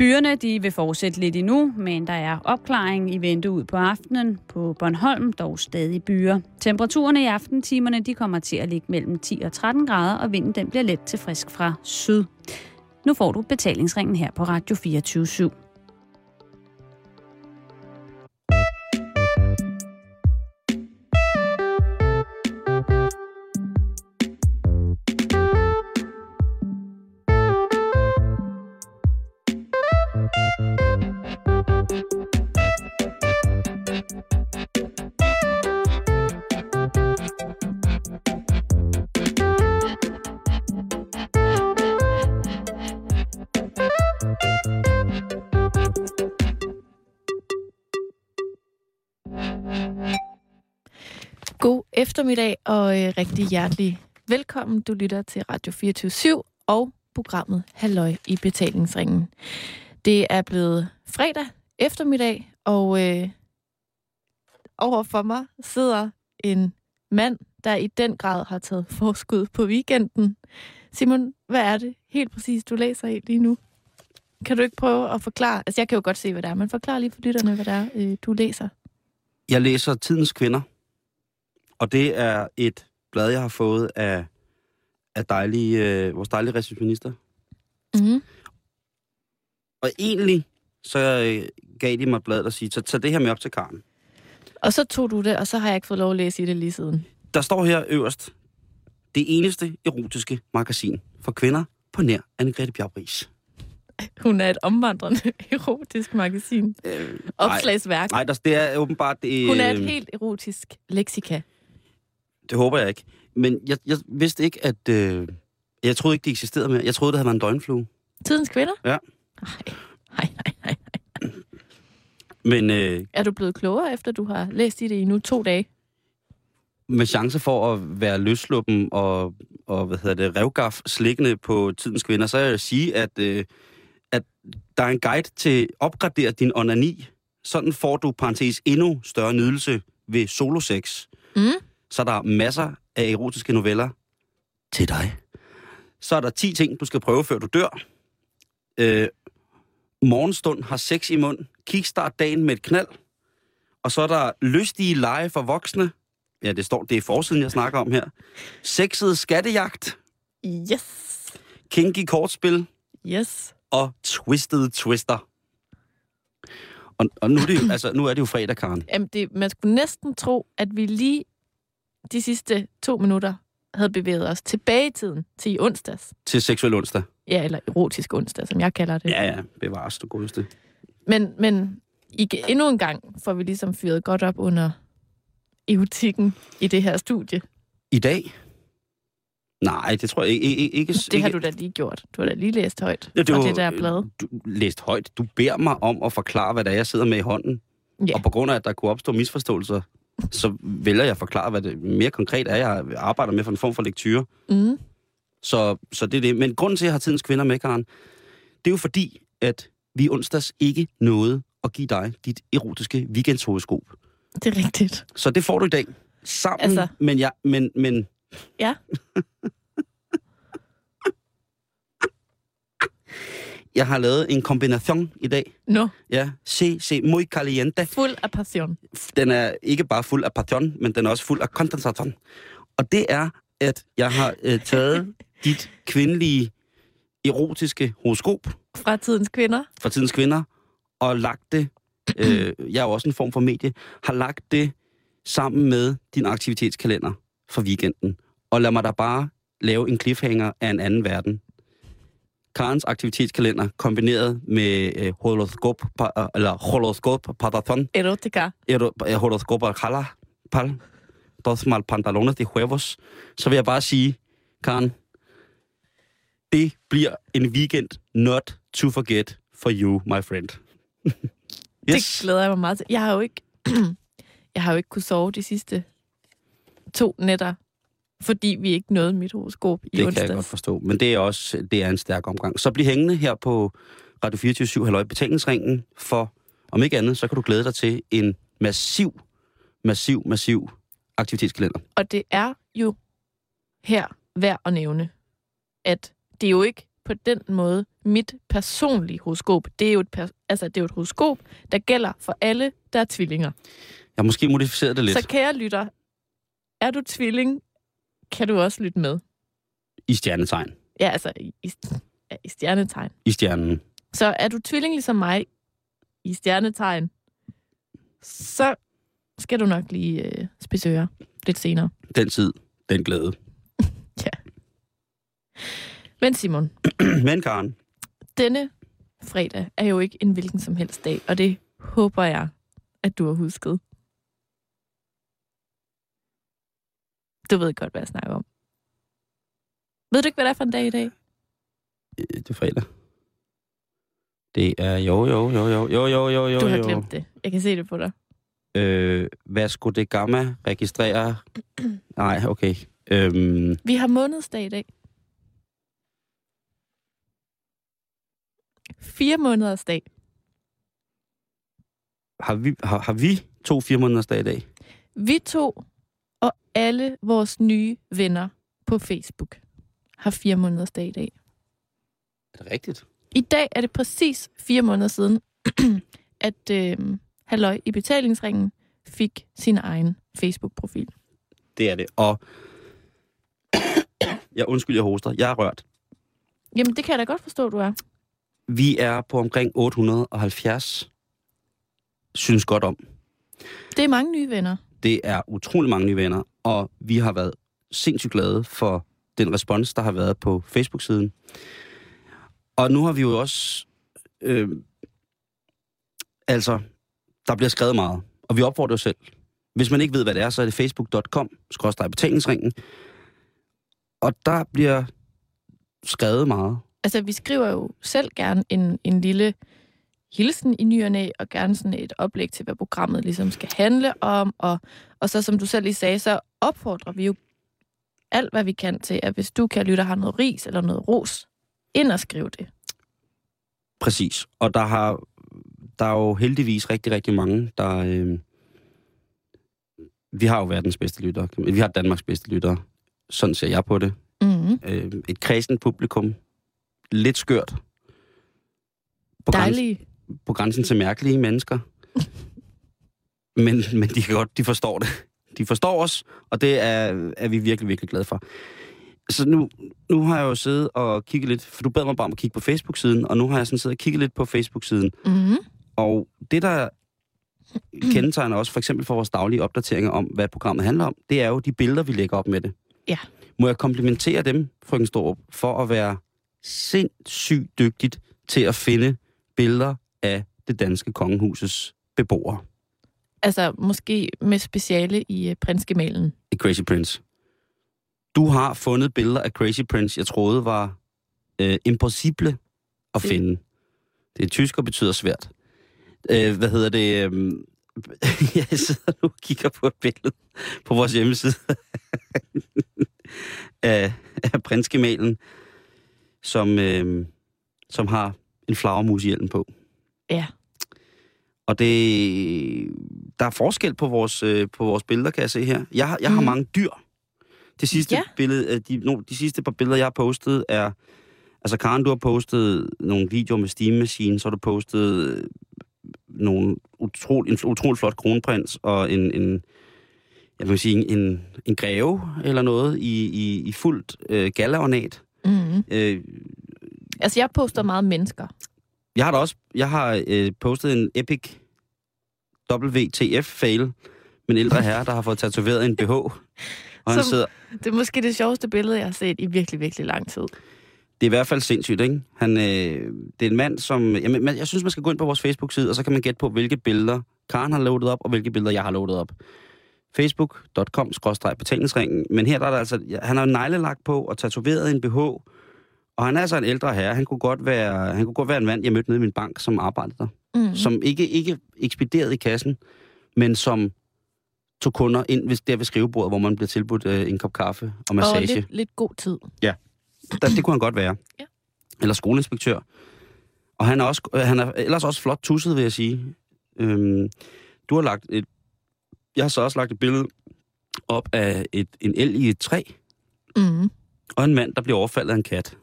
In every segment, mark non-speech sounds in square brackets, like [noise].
Byerne de vil fortsætte lidt endnu, men der er opklaring i vente ud på aftenen. På Bornholm dog stadig byer. Temperaturerne i aftentimerne de kommer til at ligge mellem 10 og 13 grader, og vinden den bliver let til frisk fra syd. Nu får du betalingsringen her på Radio 24 /7. Eftermiddag og øh, rigtig hjertelig velkommen. Du lytter til Radio 24 og programmet Halløj i betalingsringen. Det er blevet fredag eftermiddag, og øh, over for mig sidder en mand, der i den grad har taget forskud på weekenden. Simon, hvad er det helt præcis, du læser i lige nu? Kan du ikke prøve at forklare? Altså, jeg kan jo godt se, hvad det er, men forklar lige for lytterne, hvad det er, øh, du læser. Jeg læser Tidens Kvinder, og det er et blad, jeg har fået af, af dejlige, øh, vores dejlige receptionister. Mm-hmm. Og egentlig så øh, gav de mig bladet og sige, så tag det her med op til Karen. Og så tog du det, og så har jeg ikke fået lov at læse i det lige siden. Der står her øverst, det eneste erotiske magasin for kvinder på nær Anne-Grethe Bjarbris. Hun er et omvandrende [laughs] erotisk magasin. Øh, Opslagsværk. Nej, det er åbenbart... Det, Hun er et helt erotisk leksika. Det håber jeg ikke. Men jeg, jeg vidste ikke, at... Øh, jeg troede ikke, det eksisterede mere. Jeg troede, det havde været en døgnflue. Tidens kvinder? Ja. Nej, nej, nej, nej. Men øh, Er du blevet klogere, efter du har læst i det i nu to dage? med chance for at være løsluppen og, og hvad hedder det, revgaf slikkende på tidens kvinder, så vil jeg sige, at, øh, at der er en guide til opgradere din onani. Sådan får du, parentes, endnu større nydelse ved solosex. Mm? Så er der masser af erotiske noveller til dig. Så er der 10 ting, du skal prøve, før du dør. Øh, morgenstund har sex i mund. Kickstart dagen med et knald. Og så er der lystige lege for voksne. Ja, det står, det er forsiden, jeg snakker om her. Sexet skattejagt. Yes. Kinky kortspil. Yes. Og twisted twister. Og, og nu, er det jo, altså, nu er det jo fredag, Karen. Jamen, det, man skulle næsten tro, at vi lige de sidste to minutter havde bevæget os tilbage i tiden til i onsdags. Til seksuel onsdag. Ja, eller erotisk onsdag, som jeg kalder det. Ja, ja, bevares du godeste. Men, men ikke, endnu en gang får vi ligesom fyret godt op under erotikken i det her studie. I dag? Nej, det tror jeg ikke. ikke, ikke Det har du da lige gjort. Du har da lige læst højt Ja, fra var- det der blad. Du læste højt. Du beder mig om at forklare, hvad det er, jeg sidder med i hånden. Ja. Og på grund af, at der kunne opstå misforståelser, så vælger jeg at forklare, hvad det mere konkret er, jeg arbejder med for en form for lektyre. Mm. Så, så det er det. Men grunden til, at jeg har tidens kvinder med, Karen, det er jo fordi, at vi onsdags ikke nåede at give dig dit erotiske weekendshoroskop. Det er rigtigt. Så det får du i dag. Sammen, altså... men, ja, men, men Ja. [laughs] jeg har lavet en kombination i dag. Nå, Ja, se, se, muy caliente. fuld af passion. Den er ikke bare fuld af passion, men den er også fuld af condensation. Og det er, at jeg har øh, taget [laughs] dit kvindelige erotiske horoskop Fra tidens kvinder. fra tidens kvinder, og lagt det, øh, [clears throat] jeg er jo også en form for medie, har lagt det sammen med din aktivitetskalender for weekenden. Og lad mig da bare lave en cliffhanger af en anden verden. Karens aktivitetskalender kombineret med øh, horoskop, pa- eller horoskop patathon, Erotika. ero- horoskop kala, pal, dos mal pantalones de huevos, så vil jeg bare sige, Karen, det bliver en weekend not to forget for you, my friend. [laughs] Det glæder jeg mig meget til. Jeg har jo ikke, [clears throat] jeg har jo ikke kunne sove de sidste to nætter, fordi vi ikke nåede mit horoskop i Det onsdags. kan jeg godt forstå. Men det er også det er en stærk omgang. Så bliv hængende her på Radio 24 Halløj Betalingsringen, for om ikke andet, så kan du glæde dig til en massiv, massiv, massiv aktivitetskalender. Og det er jo her værd at nævne, at det er jo ikke på den måde mit personlige horoskop. Det er jo et, altså, det er jo et horoskop, der gælder for alle, der er tvillinger. Jeg har måske modificeret det lidt Så kære lytter, er du tvilling, kan du også lytte med. i stjernetegn. Ja, altså i, i, ja, i stjernetegn. I stjernen. Så er du tvilling ligesom mig i stjernetegn, så skal du nok lige øh, spidse ører lidt senere. Den tid, den glæde. [laughs] Men Simon, [clears throat] Men Karen, denne fredag er jo ikke en hvilken som helst dag, og det håber jeg, at du har husket. Du ved godt, hvad jeg snakker om. Ved du ikke, hvad det er for en dag i dag? Øh, det er fredag. Det er jo, jo, jo, jo, jo, jo, jo, jo. Du har jo. glemt det. Jeg kan se det på dig. Øh, hvad skulle det gamma registrere? Nej, okay. Øhm. Vi har månedsdag i dag. Fire måneders dag. Har vi, har, har vi to fire måneders dag i dag? Vi to alle vores nye venner på Facebook har fire måneders dag i dag. Er det rigtigt? I dag er det præcis fire måneder siden, [clears throat] at øh, Halløj i betalingsringen fik sin egen Facebook-profil. Det er det. Og... [clears throat] jeg undskyld, jeg hoster. Jeg er rørt. Jamen, det kan jeg da godt forstå, du er. Vi er på omkring 870. Synes godt om. Det er mange nye venner. Det er utrolig mange nye venner, og vi har været sindssygt glade for den respons, der har været på Facebook-siden. Og nu har vi jo også... Øh, altså, der bliver skrevet meget, og vi opfordrer jo selv. Hvis man ikke ved, hvad det er, så er det facebook.com, skrådstræk betalingsringen. Og der bliver skrevet meget. Altså, vi skriver jo selv gerne en, en lille hilsen i ny og gerne sådan et oplæg til, hvad programmet ligesom skal handle om. Og, og så, som du selv lige sagde, så opfordrer vi jo alt, hvad vi kan til, at hvis du kan lytte har noget ris eller noget ros, ind og skriv det. Præcis. Og der har der er jo heldigvis rigtig, rigtig mange, der... Øh, vi har jo verdens bedste lyttere. Vi har Danmarks bedste lyttere. Sådan ser jeg på det. Mm-hmm. Øh, et kristent publikum. Lidt skørt. På, grænsen, Dejlige. På grænsen til mærkelige mennesker. [laughs] men, men de kan godt, de forstår det. De forstår os, og det er, er vi virkelig, virkelig glade for. Så nu, nu har jeg jo siddet og kigget lidt, for du bad mig bare om at kigge på Facebook-siden, og nu har jeg sådan siddet og kigget lidt på Facebook-siden. Mm-hmm. Og det, der kendetegner også for eksempel for vores daglige opdateringer om, hvad programmet handler om, det er jo de billeder, vi lægger op med det. Ja. Må jeg komplimentere dem, frøken Storup, for at være sindssygt dygtigt til at finde billeder af det danske kongehusets beboere Altså, måske med speciale i uh, prinsgemalen. i Crazy Prince. Du har fundet billeder af Crazy Prince, jeg troede var øh, impossible at Det- finde. Det er tysk og betyder svært. Øh, hvad hedder det? Øh, [laughs] jeg sidder nu og kigger på et billede på vores hjemmeside [laughs] af, af prinsgemalen, som, øh, som har en flagermus i på. Ja. Og det, der er forskel på vores, øh, på vores billeder, kan jeg se her. Jeg jeg har Mhm. mange dyr. Det sidste Ja. billede, øh, de, no, de sidste par billeder, jeg har postet, er... Altså, Karen, du har postet nogle videoer med Steam Machine, så har du postet øh, nogle utrolig, en utrolig flot kronprins og en, en jeg vil sige, en, en greve eller noget i, i, i fuldt øh, galaornat. Mm-hmm. Øh, Altså, jeg poster meget mennesker. Jeg har da også jeg har øh, postet en epic WTF-fail med en ældre [laughs] herre, der har fået tatoveret en BH. Og han Som- sidder, Det er måske det sjoveste billede, jeg har set i virkelig, virkelig lang tid. det er i hvert fald sindssygt, ikke? Han, øh, det er en mand, som... Jamen, jeg synes, man skal gå ind på vores Facebook-side, og så kan man gætte på, hvilke billeder Karen har loadet op, og hvilke billeder jeg har loadet op. Facebook.com-betalingsringen. Men her der er der altså... Han har en neglelak på og tatoveret en BH. Og han er altså en ældre herre. Han kunne godt være, han kunne godt være en mand, jeg mødte nede i min bank, som arbejdede der. Mm. som ikke, ikke ekspederede i kassen, men som tog kunder ind hvis der ved skrivebordet, hvor man bliver tilbudt øh, en kop kaffe og Og massage. lidt, lidt god tid. Der, det kunne han godt være. Ja. Eller skoleinspektør. Og han er, også, øh, han er ellers også flot tusset, vil jeg sige. Øhm, du har lagt et... Jeg har så også lagt et billede op af et, en el i et træ, Mm. og en mand, der bliver overfaldet af en kat.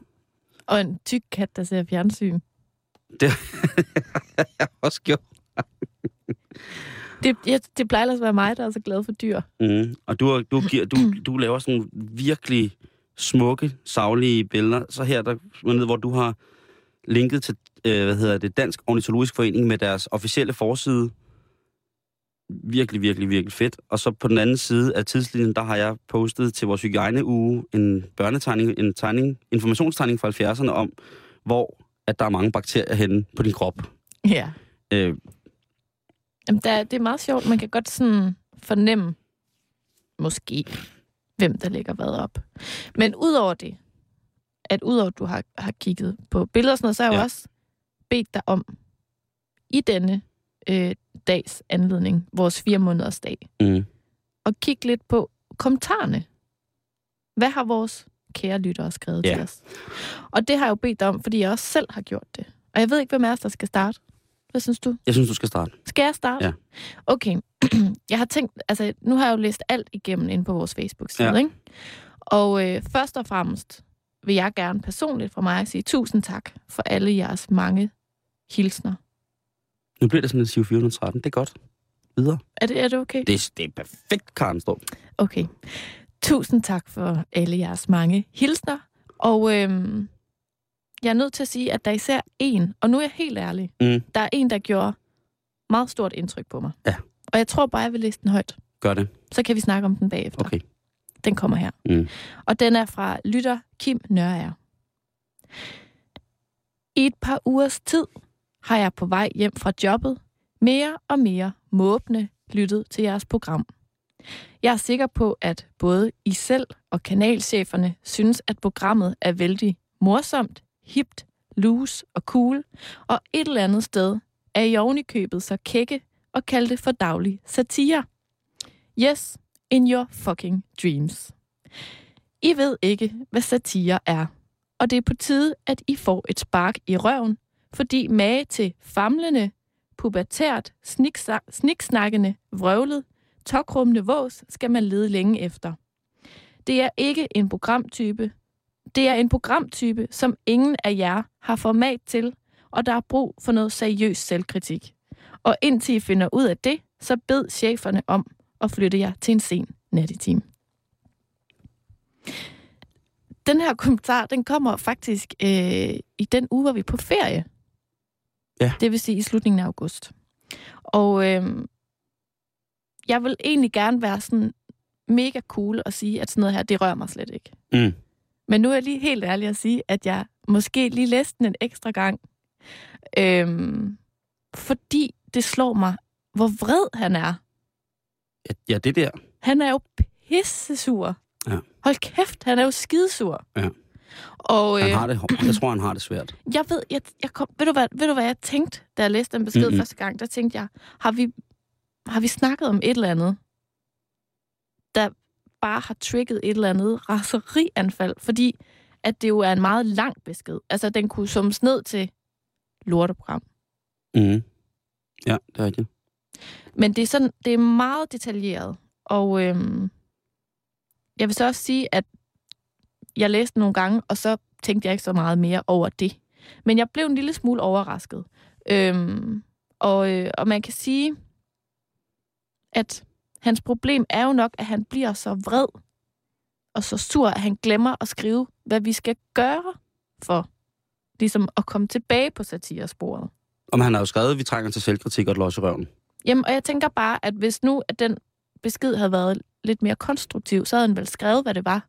Og en tyk kat, der ser fjernsyn. Det har jeg også gjort. Det, jeg, det plejer ellers at være mig, der er så glad for dyr. Mm. Og du, du, du, [clears throat] du laver sådan nogle virkelig smukke, savlige billeder. Så her, der, hvor du har linket til, øh, hvad hedder det, Dansk Ornitologisk Forening med deres officielle forside. Virkelig, virkelig, virkelig fedt. Og så på den anden side af tidslinjen, der har jeg postet til vores hygiejneuge en børnetegning, en tegning, informationstegning fra 70'erne om, hvor at der er mange bakterier henne på din krop. Ja. Øh, Jamen, der, det er meget sjovt. Man kan godt sådan fornemme, måske, hvem der lægger hvad op. Men udover det, at udover at du har, har kigget på billeder og sådan noget, så har jeg Ja. jo også bedt dig om, i denne øh, dags anledning, vores fire måneders dag, mm. at kigge lidt på kommentarerne. Hvad har vores kære lyttere skrevet Ja. til os? Og det har jeg jo bedt dig om, fordi jeg også selv har gjort det. Og jeg ved ikke, hvem af os, der skal starte. Hvad synes du? Jeg synes, du skal starte. Skal jeg starte? Ja. Okay. [clears throat] jeg har tænkt, altså nu har jeg jo læst alt igennem ind på vores Facebook-side, Ja. ikke? Og øh, først og fremmest vil jeg gerne personligt fra mig sige tusind tak for alle jeres mange hilsner. Nu bliver det sådan en 413. Det er godt. Videre. Er det, er det okay? Det, er- det er perfekt, Karen Storm. Okay. Tusind tak for alle jeres mange hilsner. Og øhm, jeg er nødt til at sige, at der er især en, og nu er jeg helt ærlig, Mm. der er en, der gjorde meget stort indtryk på mig. Ja. Og jeg tror bare, jeg vil læse den højt. Gør det. Så kan vi snakke om den bagefter. Okay. Den kommer her. Mm. Og den er fra lytter Kim Nørager. I et par ugers tid har jeg på vej hjem fra jobbet mere og mere måbne lyttet til jeres program. Jeg er sikker på, at både I selv og kanalcheferne synes, at programmet er vældig morsomt, hipt, loose og cool, og et eller andet sted er I ovenikøbet købet så kække og kalde det for daglig satire. Yes, in your fucking dreams. I ved ikke, hvad satire er, og det er på tide, at I får et spark i røven, fordi mage til famlende, pubertært, sniksnakkende, vrøvlet, tokrummende vås skal man lede længe efter. Det er ikke en programtype. Det er en programtype, som ingen af jer har format til, og der er brug for noget seriøs selvkritik. Og indtil I finder ud af det, så bed cheferne om at flytte jer til en sen nattetime. Den her kommentar, den kommer faktisk øh, i den uge, hvor vi er på ferie. Ja. Det vil sige i slutningen af august. Og øh, jeg vil egentlig gerne være sådan mega cool og sige, at sådan noget her, det rører mig slet ikke. Mm. Men nu er jeg lige helt ærlig at sige, at jeg måske lige læste den en ekstra gang. Øhm, fordi det slår mig, hvor vred han er. Ja, ja, det der. Han er jo pissesur. Ja. Hold kæft, han er jo skidesur. Ja. Og Han øh, har det, jeg tror, han har det svært. [clears throat] jeg ved, jeg, jeg kom, ved, du hvad, ved du hvad jeg tænkte, da jeg læste den besked Mhm. mm-hmm. første gang? Der tænkte jeg, har vi, har vi snakket om et eller andet, der bare har trigget et eller andet raserianfald? Fordi at det jo er en meget lang besked. Altså, den kunne summes ned til lorteprogram. Mm. Ja, det er rigtigt. Men det er, sådan, det er meget detaljeret. Og øhm, jeg vil så også sige, at jeg læste den nogle gange, og så tænkte jeg ikke så meget mere over det. Men jeg blev en lille smule overrasket. Øhm, og, øh, og man kan sige, at hans problem er jo nok, at han bliver så vred og så sur, at han glemmer at skrive, hvad vi skal gøre for ligesom at komme tilbage på satiresporet. Om han har jo skrevet, at vi trænger til selvkritik og et los i røven. Jamen, og jeg tænker bare, at hvis nu at den besked havde været lidt mere konstruktiv, så havde han vel skrevet, hvad det var,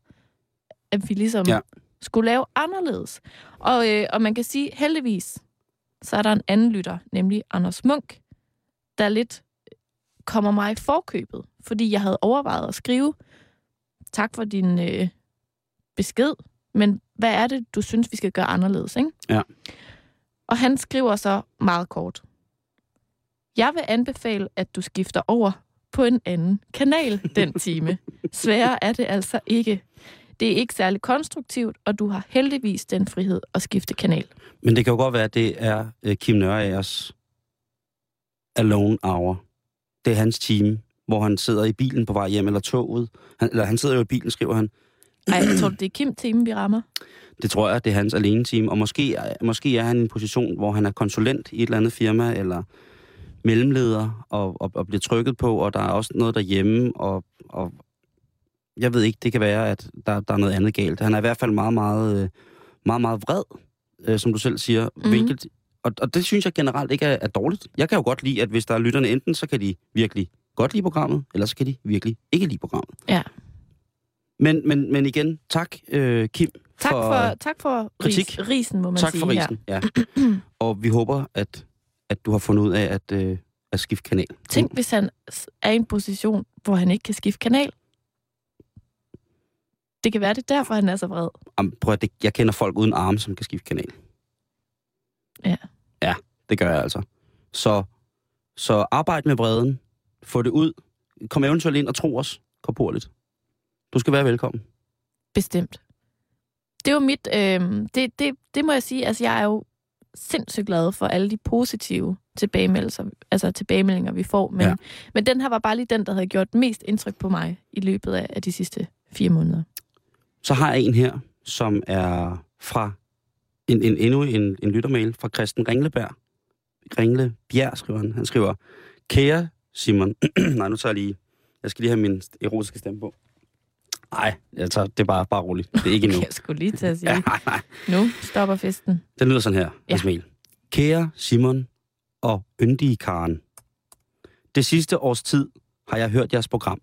at vi ligesom Ja. skulle lave anderledes. Og, øh, og man kan sige, heldigvis, så er der en anden lytter, nemlig Anders Munk, der lidt kommer mig i forkøbet, fordi jeg havde overvejet at skrive, tak for din øh, besked, men hvad er det, du synes, vi skal gøre anderledes, ikke? Ja. Og han skriver så meget kort. Jeg vil anbefale, at du skifter over på en anden kanal den time. [laughs] Sværere er det altså ikke. Det er ikke særlig konstruktivt, og du har heldigvis den frihed at skifte kanal. Men det kan jo godt være, at det er øh, Kim Nørreagers alone hour. Det er hans team, hvor han sidder i bilen på vej hjem, eller toget. Han, eller han sidder jo i bilen, skriver han. Ej, tror du, det er Kim-team, vi rammer? Det tror jeg, det er hans alene team, og måske, måske er han i en position, hvor han er konsulent i et eller andet firma, eller mellemleder, og, og, og bliver trykket på, og der er også noget derhjemme, og, og jeg ved ikke, det kan være, at der, der er noget andet galt. Han er i hvert fald meget, meget, øh, meget, meget vred, øh, som du selv siger, mm. hvilket, og, og det synes jeg generelt ikke er, er dårligt. Jeg kan jo godt lide, at hvis der er lytterne, enten så kan de virkelig godt lide programmet, eller så kan de virkelig ikke lide programmet. Ja. Men, men, men igen, tak øh, Kim Tak for, for, tak for kritik. Ris, risen, må man tak sige for risen. Ja. [clears throat] og vi håber, at, at du har fundet ud af at, øh, at skifte kanal. Tænk, hvis han er i en position, hvor han ikke kan skifte kanal. Det kan være, det er derfor, han er så vred. Am, prøv at det, jeg kender folk uden arme, som kan skifte kanal. Ja. Ja, det gør jeg altså. Så, så arbejd med bredden. Få det ud. Kom eventuelt ind og tro os korporligt. Du skal være velkommen. Bestemt. Det var mit... Øh, det, det, det må jeg sige. Altså, jeg er jo sindssygt glad for alle de positive tilbagemeldelser, altså tilbagemeldinger, vi får. Men, ja. men den her var bare lige den, der havde gjort mest indtryk på mig i løbet af, af de sidste fire måneder. Så har jeg en her, som er fra en, en, endnu en, en lyttermail fra Christian Ringleberg. Ringle Bjerg skriver han. Han skriver, Kære Simon, [clears throat] nej nu tager jeg lige, jeg skal lige have min erotiske stemme på. Nej, jeg tager, det er bare, bare roligt. Det er ikke [laughs] endnu. Jeg skulle lige til at sige, Ja, nej, nej. nu stopper festen. Den lyder sådan her, Ja. Ismail. Kære Simon og yndige Karen. Det sidste års tid har jeg hørt jeres program.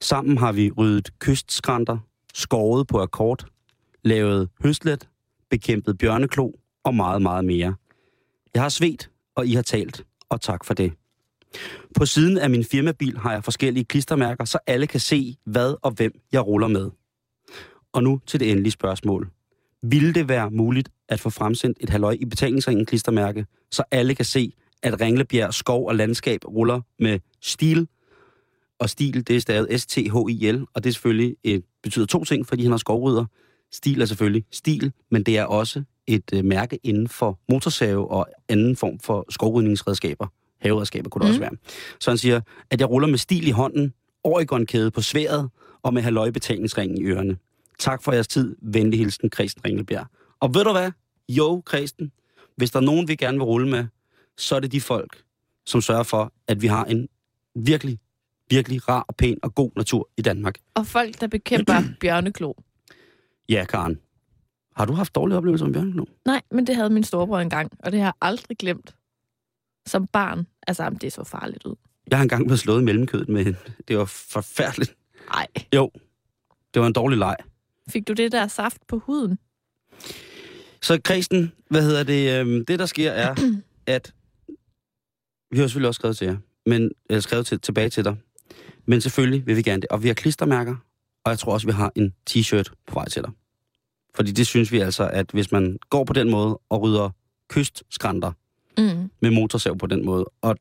Sammen har vi ryddet kystskrænter, skåret på akkord, lavet høstlet, bekæmpet bjørneklo og meget, meget mere. Jeg har svedt, og I har talt, og tak for det. På siden af min firmabil har jeg forskellige klistermærker, så alle kan se, hvad og hvem jeg ruller med. Og nu til det endelige spørgsmål. Ville det være muligt at få fremsendt et halløj i betalingsringen klistermærke, så alle kan se, at Ringlebjerg skov og landskab ruller med stil. Og stil, det er stadig S-T-H-I-L, og det er selvfølgelig et, betyder to ting, fordi han har skovrydder. Stil er selvfølgelig stil, men det er også et øh, mærke inden for motorsave og anden form for skovrydningsredskaber. Haveredskaber kunne det Mm. også være. Så han siger, at jeg ruller med stil i hånden, Oregon-kæde på sværet og med halløj betalingsringen i ørerne. Tak for jeres tid. Venlig hilsen, Kristen Ringelbjerg. Og ved du hvad? Jo, Kristen, hvis der er nogen, vi gerne vil rulle med, så er det de folk, som sørger for, at vi har en virkelig, virkelig rar og pæn og god natur i Danmark. Og folk, der bekæmper [clears throat] bjørneklo. Ja, Karen. Har du haft dårlige oplevelser med bjørneklo? Nej, men det havde min storebror engang, og det har jeg aldrig glemt. Som barn. Altså, jamen, det så farligt ud. Jeg har engang blevet slået i mellemkødet med en. Det var forfærdeligt. Nej. Jo, det var en dårlig leg. Fik du det der saft på huden? Så Kristen, hvad hedder det? øhm, Det, der sker, er, [clears throat] at vi har selvfølgelig også skrevet til jer, men, eller skrevet til, tilbage til dig. Men selvfølgelig vil vi gerne det. Og vi har klistermærker, og jeg tror også, vi har en t-shirt på vej til dig. Fordi det synes vi altså, at hvis man går på den måde og rydder kystskrænter Mm. med motorsav på den måde, og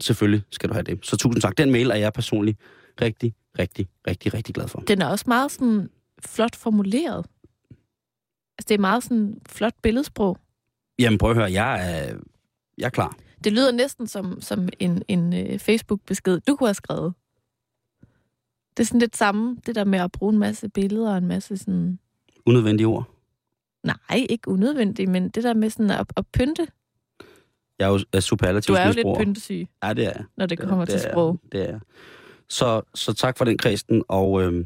selvfølgelig skal du have det. Så tusind tak. Den mail er jeg personligt rigtig, rigtig, rigtig, rigtig glad for. Den er også meget sådan flot formuleret. Altså, det er meget sådan flot billedsprog. Jamen prøv at høre, jeg er, jeg er klar. Det lyder næsten som, som en, en uh, Facebook-besked, du kunne have skrevet. Det er sådan lidt samme, det der med at bruge en masse billeder og en masse sådan... Unødvendige ord. Nej, ikke unødvendigt, men det der med sådan at, at pynte. Jeg er jo er superlativ Du er jo lidt pyntesyg, Ja, det er jeg. når det kommer det til er sprog. Det er jeg. Så, så tak for den, Kristen, og øh,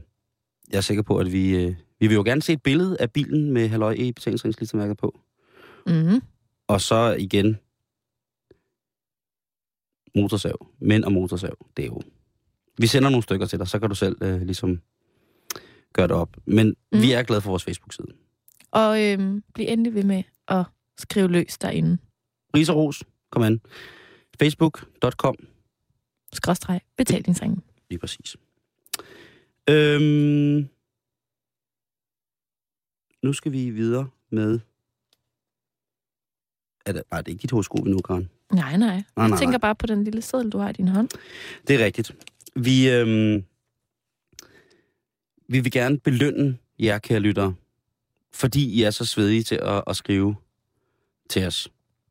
jeg er sikker på, at vi, øh, vi vil jo gerne se et billede af bilen med halløj e betalingsringsklistermærker på. Mm-hmm. Og så igen motorsav. Mænd og motorsav, det er jo... Vi sender nogle stykker til dig, så kan du selv øh, ligesom gøre det op. Men Mm. vi er glade for vores Facebook-side. Og øhm, bliv endelig ved med at skrive løs derinde. Ris og ros, kom an. Facebook.com, Skråstreg betalingsringen. lige præcis. Øhm, nu skal vi videre med... Er det, nej, det er ikke dit horoskop nu, Karen. Nej, nej. nej, Jeg nej. tænker bare på den lille seddel, du har i din hånd. Det er rigtigt. Vi, øhm, vi vil gerne belønne jer, kære lyttere, fordi I er så svedige til at, at skrive til os.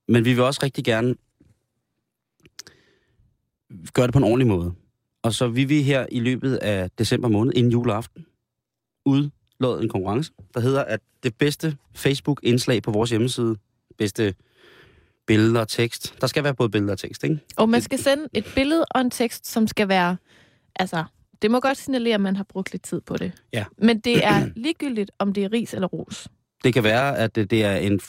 Men vi vil også rigtig gerne gøre det på en ordentlig måde. Og så vi vil her i løbet af december måned, inden juleaften, udlåde en konkurrence, der hedder, at det bedste Facebook-indslag på vores hjemmeside, bedste billeder og tekst, der skal være både billeder og tekst, ikke? Og man skal sende et billede og en tekst, som skal være... Altså, det må godt signalere, at man har brugt lidt tid på det. Ja. Men det er [clears throat] ligegyldigt, om det er ris eller ros. Det kan være, at det, det er en,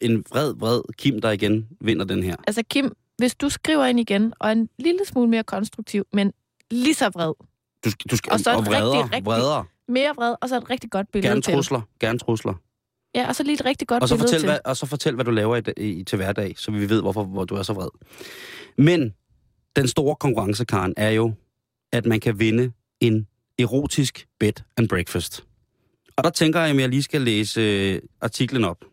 en vred, vred Kim, der igen vinder den her. Altså, Kim, hvis du skriver ind igen, og en lille smule mere konstruktiv, men lige så vred, Du, skal- du skal, Og så et og vreder, rigtig, rigtig vreder. mere vred, og så et rigtig godt billede Gerne til. trusler, gerne trusler. Ja, og så lige et rigtig godt Og så, fortæl, til. hvad, og så fortæl, hvad du laver i, i, til hverdag, så vi ved, hvorfor hvor du er så vred. Men den store konkurrence, Karen, er jo, at man kan vinde en erotisk bed and breakfast. Og der tænker jeg, om jeg lige skal læse øh, artiklen op.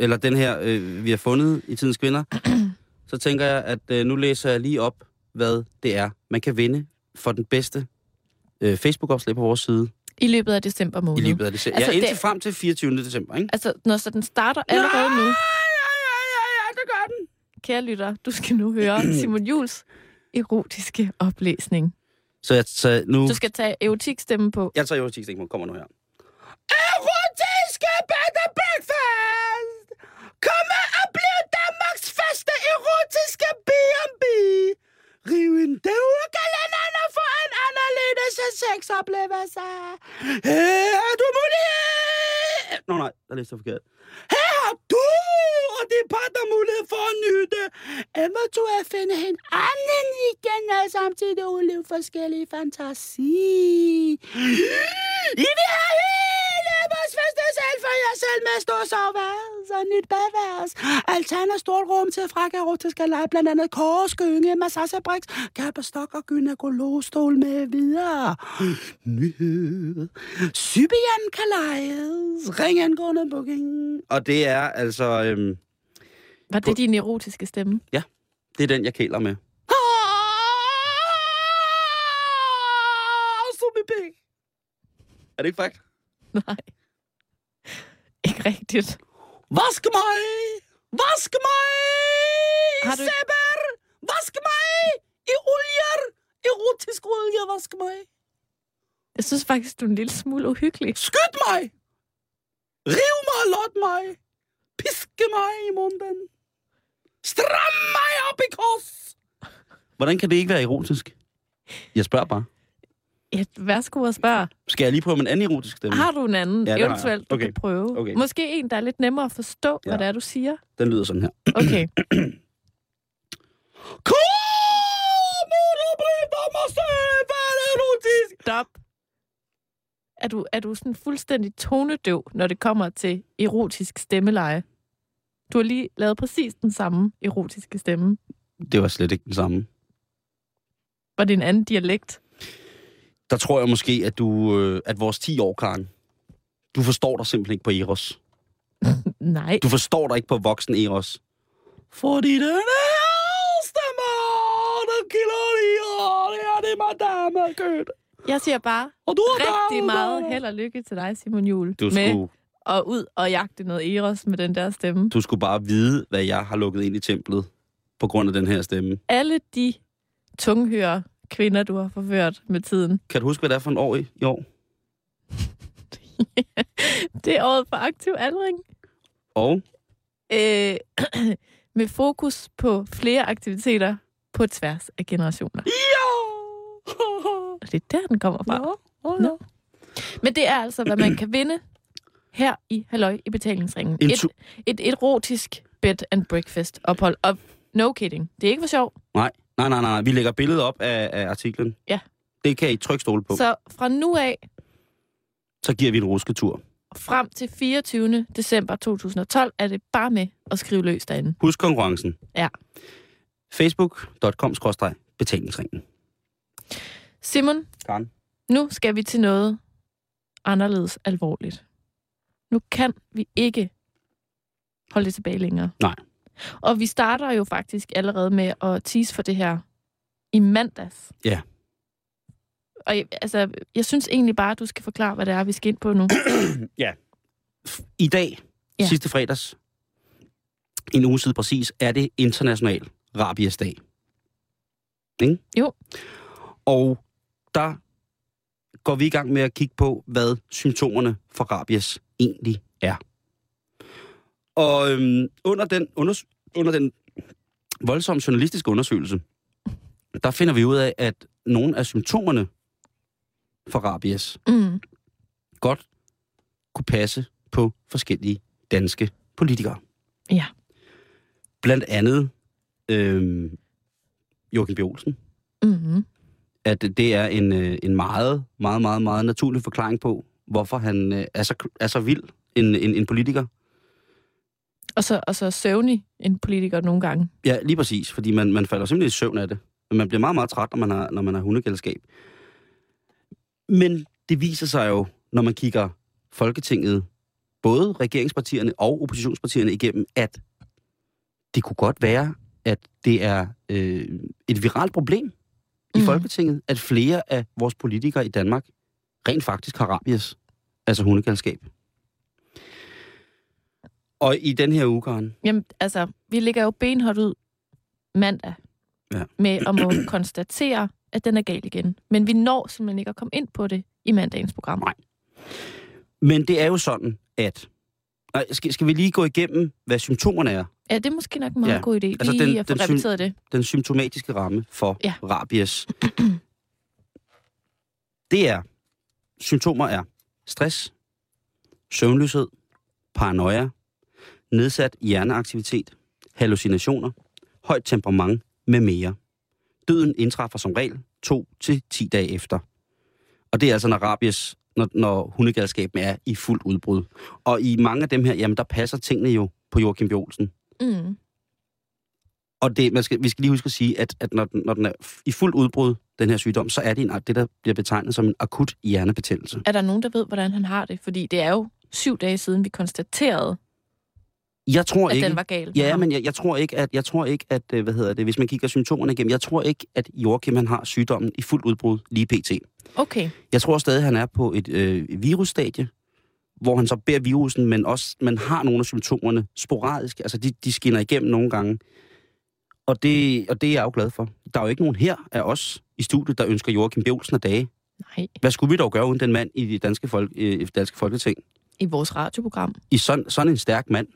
Eller den her, øh, vi har fundet i Tidens Kvinder. [clears throat] så tænker jeg, at øh, nu læser jeg lige op, hvad det er, man kan vinde for den bedste øh, Facebook-opslag på vores side I løbet af december måned. i løbet af december. Altså, ja, indtil det- frem til 24. december, ikke? Altså, når så den starter allerede nu, Ja, ja, ja, ja, det gør den. kære lytter, du skal nu høre [clears throat] Simon Jules erotiske oplæsning. Så jeg, så nu... Du skal tage erotikstemme på. Jeg tager erotisk stikmål. Kommer nu her. Erotiske bed and breakfast! Kom og oplev Danmarks første erotiske B&B. Riv en en anderledes sexoplevelser. Her er du mulighed... Nå nej, der læste jeg forkert. Her har du og din partner mulighed for at nyde Emma du at finde en anden igen og samtidig udleve forskellige fantasi. I vil have hele vores første selv for jer selv med stor soveværelse og nyt badværelse. Alternativt stort rum til frække erotiske leje, blandt andet korsgynge, massagebriks, kæmpestok og gynekologstol med videre. Nyhed. Sybian kan lejes. Ring angående booking. Og det er altså... Øhm, Var det din erotiske stemme? det er den, jeg kæler med. Subipik. Er det ikke fakt? [laughs] Nej. Ikke rigtigt. Vask mig! Vask mig! Har du... Sæber! Vask mig! I olier! Erotisk olie, vask mig! Jeg synes faktisk, du er en lille smule uhyggelig. Skyd mig! Riv mig, lot mig! Piske mig i munden! Stram mig op i kors! [laughs] Hvordan kan det ikke være erotisk? Jeg spørger bare. Ja, værsgo og spørg. Skal jeg lige prøve med en anden erotisk stemme? Har du en anden, Ja, eventuelt, du Okay. kan prøve? Okay. Måske en, der er lidt nemmere at forstå, Ja. hvad det er, du siger? Den lyder sådan her. Okay. [clears throat] Stop. Er du, er du sådan fuldstændig tonedøv, når det kommer til erotisk stemmeleje? Du har lige lavet præcis den samme erotiske stemme. Det var slet ikke den samme. Var det en anden dialekt? Der tror jeg måske, at du, øh, at vores 10 år, Karen, du forstår dig simpelthen ikke på Eros. [laughs] Nej. Du forstår dig ikke på voksen Eros. Fordi den er stemmer, den kilder lige, og det er det madame kød. Jeg siger bare Og du er rigtig derude. meget held og lykke til dig, Simon Jul. Du med skulle, at ud og jagte noget Eros med den der stemme. du skulle bare vide, hvad jeg har lukket ind i templet på grund af den her stemme. Alle de tunghører kvinder, du har forført med tiden. Kan du huske, hvad det er for en år i, i år? [laughs] Det er året for aktiv aldring. Og Øh, [clears throat] med fokus på flere aktiviteter på tværs af generationer. Ja! Og det er der, den kommer fra. Ja, Nå. Men det er altså, hvad man kan vinde her i Halløj i betalingsringen. En Et, et erotisk bed and breakfast ophold. Og no kidding. Det er ikke for sjov. Nej, nej, nej, nej. Vi lægger billedet op af, af artiklen. Ja. Det kan I trykke stole på. Så, Så fra nu af så giver vi en rusketur. frem til 24. december 2012 er det bare med at skrive løs derinde. Husk konkurrencen. Ja. Facebook.com-betalingsringen. Simon, Karen. nu skal vi til noget anderledes alvorligt. Nu kan vi ikke holde det tilbage længere. Nej. Og vi starter jo faktisk allerede med at tease for det her i mandags. Ja. Og jeg- altså, jeg synes egentlig bare, at du skal forklare, hvad det er, vi skal ind på nu. [clears throat] I dag, Ja. ja. sidste fredags, en uge siden præcis, er det international rabiesdag. Ikke? Jo. Og der går vi i gang med at kigge på, hvad symptomerne for rabies egentlig er. Og øhm, under, den unders- under den voldsomme journalistiske undersøgelse, der finder vi ud af, at nogle af symptomerne for rabies Mm. godt kunne passe på forskellige danske politikere. Ja. Blandt andet øhm, Joachim B. Olsen, Mm. at det er en, øh, en meget, meget, meget, meget naturlig forklaring på, hvorfor han øh, er, så, er så vild en, en, en politiker. Og så, og så søvnig en politiker nogle gange. Ja, lige præcis, fordi man, man falder simpelthen i søvn af det. Men man bliver meget, meget træt, når man har, når man har hundegældskab. Men det viser sig jo, når man kigger Folketinget, både regeringspartierne og oppositionspartierne igennem, at det kunne godt være, at det er øh, et viralt problem i Mhm. Folketinget, at flere af vores politikere i Danmark rent faktisk har rabies, altså hundegældskab. Og i den her uge, Karen, Jamen, altså, vi ligger jo benhårdt ud mandag Ja. med at må [clears throat] konstatere, at den er gal igen. Men vi når simpelthen ikke at komme ind på det i mandagens program. Nej. Men det er jo sådan, at... Nej, skal, skal vi lige gå igennem, hvad symptomerne er? Ja, det er måske nok en meget Ja. god idé, Altså, lige den- at få den repeteret det. Den symptomatiske ramme for Ja. rabies. det er... Symptomer er stress, søvnløshed, paranoia, nedsat hjerneaktivitet, hallucinationer, højt temperament med mere. Døden indtræffer som regel 2 til 10 dage efter. Og det er altså, når rabies, når, når hundegalskaben er i fuldt udbrud. Og i mange af dem her, jamen der passer tingene jo på Joachim B. Olsen. Mm. Og det, man skal, vi skal lige huske at sige, at, at når, den, når den er i fuldt udbrud, den her sygdom, så er det en, det, der bliver betegnet som en akut hjernebetændelse. Er der nogen, der ved, hvordan han har det? Fordi det er jo syv dage siden, vi konstaterede, Jeg tror at ikke... den var gal. Ja, men jeg, jeg tror ikke, at, jeg tror ikke, at, øh, hvad hedder det, hvis man kigger symptomerne igennem, jeg tror ikke, at Joachim han har sygdommen i fuldt udbrud lige pt. Okay. Jeg tror stadig, han er på et øh, virusstadie, hvor han så bærer virusen, men også man har nogle af symptomerne sporadisk. Altså, de, de skinner igennem nogle gange. Og det, og det er jeg jo glad for. Der er jo ikke nogen her af os i studiet, der ønsker Joachim B. Olsen af dage. Nej, Hvad skulle vi dog gøre uden den mand i det danske, folk, øh, i det danske folketing? i vores radioprogram. I sådan, sådan en stærk mand.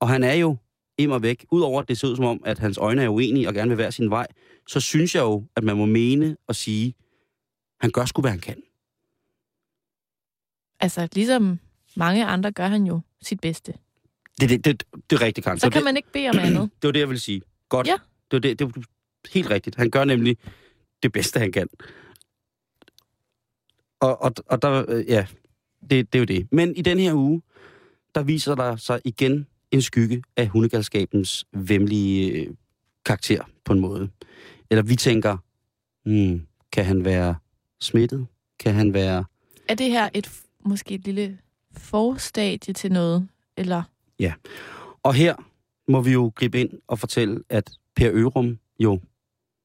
Og han er jo immer væk. Udover at det ser ud som om, at hans øjne er uenige og gerne vil være sin vej, så synes jeg jo, at man må mene og sige, han gør sgu, hvad han kan. Altså, ligesom mange andre gør han jo sit bedste. Det, det, det, det er rigtigt, Karen. Så det, kan det, man ikke bede om andet. [clears throat] det var det, jeg ville sige. Godt. Ja. Det var det, det var helt rigtigt. Han gør nemlig det bedste, han kan. Og, og, og der, øh, ja, det, det er jo det. Men i den her uge, der viser der sig igen en skygge af hundegalskabens vemmelige øh, karakter på en måde. Eller vi tænker, hmm, kan han være smittet? Kan han være... Er det her et måske et lille forstadie til noget? Eller Og her må vi jo gribe ind og fortælle, at Per Ørum, jo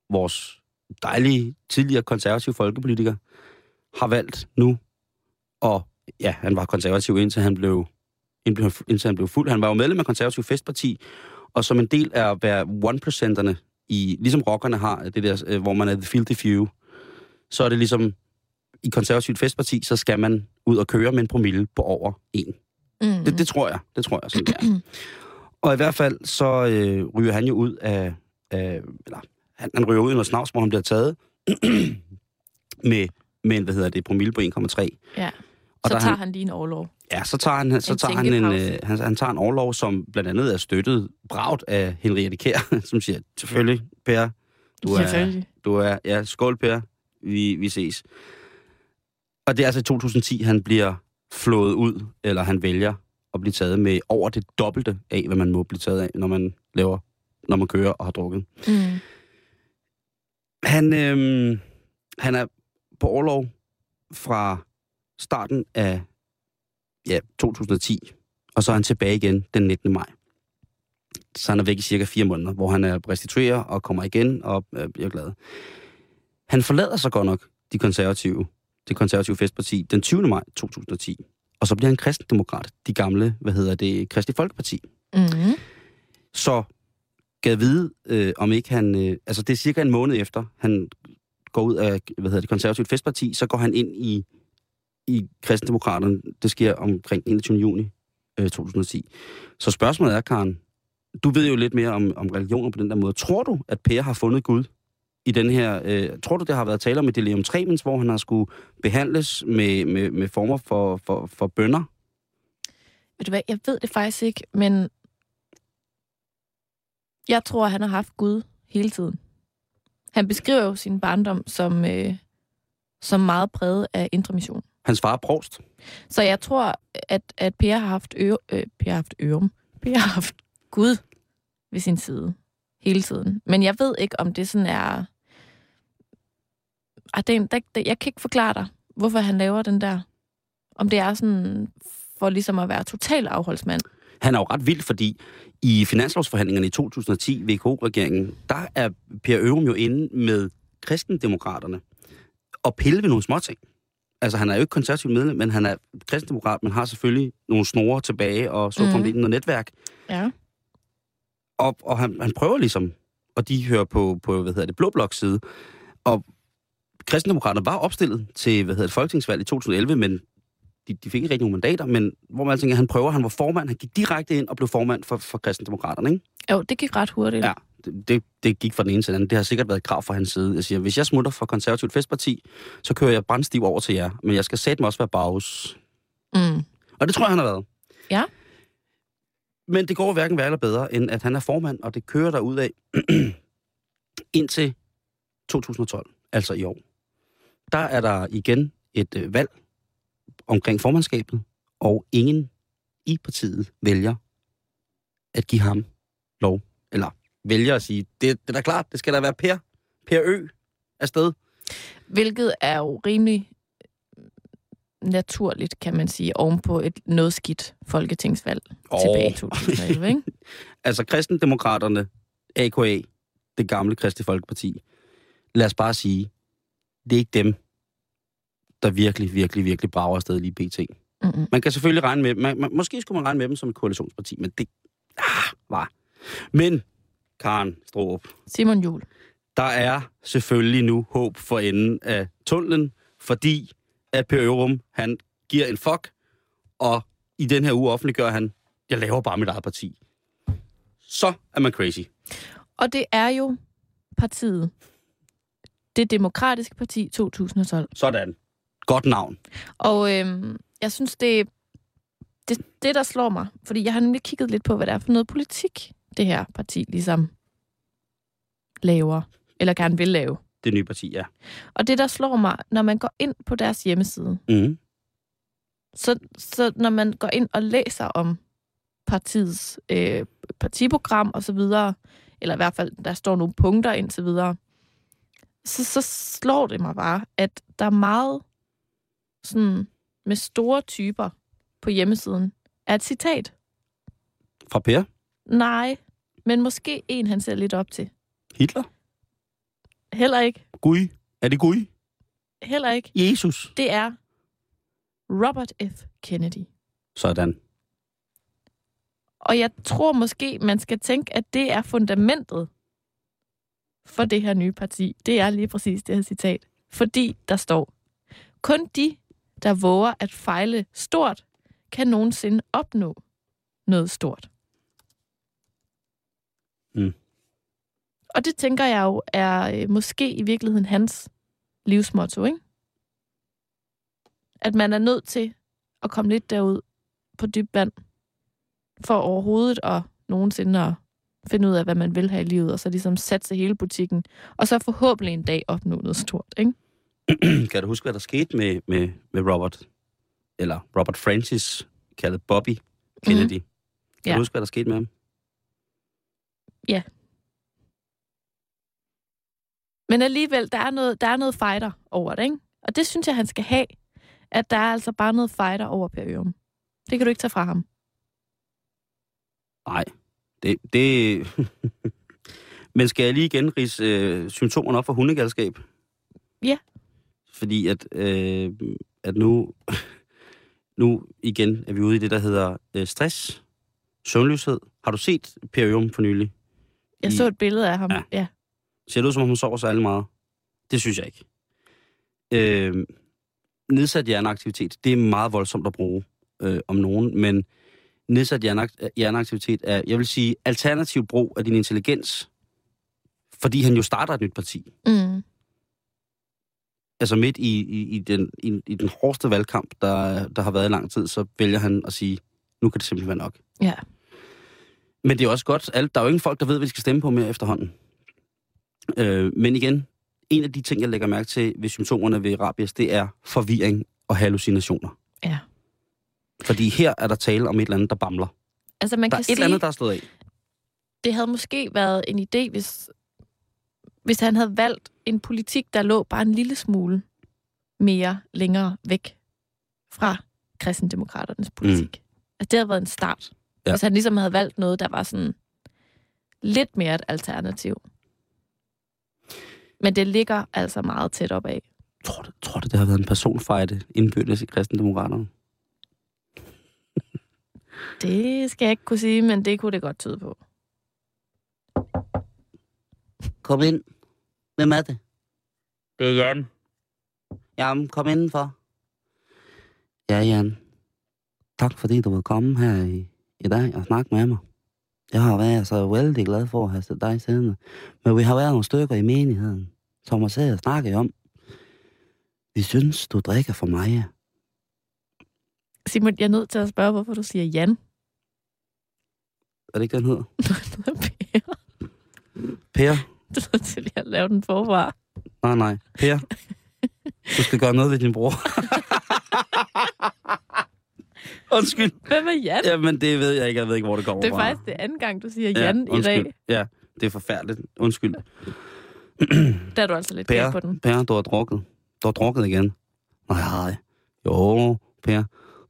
vores dejlige tidligere konservative folkepolitiker, har valgt nu, og ja, han var konservativ indtil han blev, indtil han blev fuld. Han var jo medlem af konservativ festparti, og som en del af at være one-percenterne, i, ligesom rockerne har, det der, øh, hvor man er the filthy few, så er det ligesom, i konservativt festparti, så skal man ud og køre med en promille på over en. mm, Det, det tror jeg. Det tror jeg, sådan det er. Og i hvert fald, så øh, ryger han jo ud af... af eller, han, han ryger ud i noget snavs, hvor han bliver taget [clears throat] med, med en, hvad hedder det, promille på 1,3. ja. Og så tager han- han lige en overlov. Ja, så tager han, så En tager han, en, øh, han, han tager en overlov, som blandt andet er støttet bragt af Henriette Kær, [laughs] som siger, selvfølgelig, Per, du er, du er, ja, skål Per, vi, vi ses. Og det er altså i 2010, han bliver flået ud, eller han vælger at blive taget med over det dobbelte af, hvad man må blive taget af, når man laver, når man kører og har drukket. Mm. Han, øhm, han er på overlov fra starten af ja, 2010, og så er han tilbage igen den 19. maj. Så han er væk i cirka fire måneder, hvor han er restituerer og kommer igen og øh, bliver glad. Han forlader så godt nok de konservative, det konservative festparti den 20. maj 2010. Og så bliver han kristendemokrat, de gamle, hvad hedder det, Kristelig Folkeparti. Mm. Så gav vide, øh, om ikke han... Øh, altså, det er cirka en måned efter, han går ud af hvad hedder det, konservativt festparti, så går han ind i, i kristendemokraterne. Det sker omkring 21. juni øh, 2010. Så spørgsmålet er, Karen, du ved jo lidt mere om, om religioner på den der måde. Tror du, at Per har fundet Gud i den her... Øh, tror du, det har været tale om et delirium tremens, hvor han har skulle behandles med, med, med former for, for, for bønder? Ved du hvad, jeg ved det faktisk ikke, men jeg tror, han har haft Gud hele tiden. Han beskriver jo sin barndom som, øh, som meget præget af intermission. Hans far er provst. Så jeg tror, at, at Per har haft, ø, øh, per har haft ørum. Per har haft Gud ved sin side hele tiden. Men jeg ved ikke, om det sådan er... Ej, det, der, der, jeg kan ikke forklare dig, hvorfor han laver den der. Om det er sådan for ligesom at være total afholdsmand. Han er jo ret vild, fordi i finanslovsforhandlingerne i 2010, VK-regeringen, der er Per Ørum jo inde med kristendemokraterne og pille ved nogle småting. Altså, han er jo ikke konservativ medlem, men han er kristendemokrat, men har selvfølgelig nogle snore tilbage, og så mm. noget netværk. Ja. Og, og han, han prøver ligesom, og de hører på, på hvad hedder det, Blå Blok side. Og kristendemokraterne var opstillet til, hvad hedder det, folketingsvalg i 2011, men de, de fik ikke rigtig nogen mandater, men hvor man tænker, han prøver, han var formand, han gik direkte ind og blev formand for, for kristendemokraterne, ikke? Jo, det gik ret hurtigt. Ja, det, det, gik fra den ene til den anden. Det har sikkert været et krav fra hans side. Jeg siger, hvis jeg smutter fra konservativt festparti, så kører jeg brandstiv over til jer, men jeg skal sætte mig også være bagus. Mm. Og det tror jeg, han har været. Ja. Men det går hverken værre eller bedre, end at han er formand, og det kører der ud af [clears throat] indtil 2012, altså i år. Der er der igen et øh, valg omkring formandskabet, og ingen i partiet vælger at give ham lov. Eller vælger at sige, det, det er da klart, det skal da være Per, per Ø afsted. Hvilket er jo rimelig naturligt, kan man sige, ovenpå et noget skidt folketingsvalg oh. tilbage i 2011, ikke? [laughs] altså, kristendemokraterne, AKA, det gamle Kristi Folkeparti, lad os bare sige, det er ikke dem, der virkelig, virkelig, virkelig brager afsted lige pt. Mm-hmm. Man kan selvfølgelig regne med man, man, Måske skulle man regne med dem som et koalitionsparti, men det ah, var. Men, Karen Stroop. Simon Jul. Der er selvfølgelig nu håb for enden af tunnelen, fordi at Per Ørum, han giver en fuck, og i den her uge offentliggør han, jeg laver bare mit eget parti. Så er man crazy. Og det er jo partiet. Det demokratiske parti 2012. Sådan. Godt navn. Og øhm, jeg synes, det, det det, der slår mig, fordi jeg har nemlig kigget lidt på, hvad det er for noget politik, det her parti ligesom laver, eller gerne vil lave. Det nye parti, ja. Og det, der slår mig, når man går ind på deres hjemmeside, mm. så, så når man går ind og læser om partiets øh, partiprogram og så videre, eller i hvert fald, der står nogle punkter indtil videre, så, så slår det mig bare, at der er meget sådan med store typer på hjemmesiden, er et citat. Fra Per? Nej, men måske en, han ser lidt op til. Hitler? Heller ikke. Gud? Er det Gud? Heller ikke. Jesus? Det er Robert F. Kennedy. Sådan. Og jeg tror måske, man skal tænke, at det er fundamentet for det her nye parti. Det er lige præcis det her citat. Fordi der står, kun de, der våger at fejle stort, kan nogensinde opnå noget stort. Mm. Og det tænker jeg jo er øh, måske i virkeligheden hans livsmotto, ikke? At man er nødt til at komme lidt derud på dyb vand, for overhovedet at nogensinde at finde ud af, hvad man vil have i livet, og så ligesom satse hele butikken, og så forhåbentlig en dag opnå noget stort, ikke? [clears throat] kan du huske, hvad der skete med, med, med Robert, eller Robert Francis, kaldet Bobby Kennedy? Mm. Kan ja. du huske, hvad der skete med ham? Ja. Men alligevel, der er noget, der er noget fighter over det, ikke? Og det synes jeg, han skal have. At der er altså bare noget fighter over Per Ørum. Det kan du ikke tage fra ham. Nej. Det, det... [laughs] Men skal jeg lige igen rise øh, symptomerne op for hundegalskab? Ja. Fordi at, øh, at nu, [laughs] nu igen er vi ude i det, der hedder øh, stress, søvnløshed. Har du set Per Ørum for nylig? Jeg I... så et billede af ham, ja. ja. Ser det ud, som om hun sover særlig meget? Det synes jeg ikke. Øh, nedsat hjerneaktivitet, det er meget voldsomt at bruge øh, om nogen, men nedsat hjerneakt- hjerneaktivitet er, jeg vil sige, alternativ brug af din intelligens, fordi han jo starter et nyt parti. Mm. Altså midt i, i, i, den, i, i den hårdeste valgkamp, der, der har været i lang tid, så vælger han at sige, nu kan det simpelthen være nok. Ja. Men det er også godt, alt, der er jo ingen folk, der ved, hvad de skal stemme på mere efterhånden. Øh, men igen, en af de ting, jeg lægger mærke til ved symptomerne ved rabies, det er forvirring og hallucinationer. Ja. Fordi her er der tale om et eller andet, der bamler. Altså man Der er kan et sige, eller andet, der er slået af. det havde måske været en idé, hvis, hvis han havde valgt en politik, der lå bare en lille smule mere længere væk fra kristendemokraternes politik. Mm. Altså, det havde været en start. Ja. Hvis han ligesom havde valgt noget, der var sådan lidt mere et alternativ. Men det ligger altså meget tæt op af. Tror du, tror du, det har været en personfejde indbyrdes i kristendemokraterne? [laughs] Det skal jeg ikke kunne sige, men det kunne det godt tyde på. Kom ind. Hvem er det? Det er Jan. Jamen, kom indenfor. Ja, Jan. Tak fordi du vil komme her i, i dag og snakke med mig. Jeg har været så vældig glad for at have set dig siddende. Men vi har været nogle stykker i menigheden, som har siddet og snakket om. Vi synes, du drikker for meget. Simon, jeg er nødt til at spørge, hvorfor du siger Jan. Er det ikke, den hedder? per. Per? Du er nødt til at lave den forfra. Nej, nej. Per? Du skal gøre noget ved din bror. [laughs] Undskyld. Hvem er Jan? Jamen, det ved jeg ikke. Jeg ved ikke, hvor det kommer Det er fra. faktisk det anden gang, du siger Jan ja, i dag. Ja, det er forfærdeligt. Undskyld. Der er du altså lidt galt på Per, den. per, du har drukket. Du har drukket igen. Nej, nej. Jo, Per,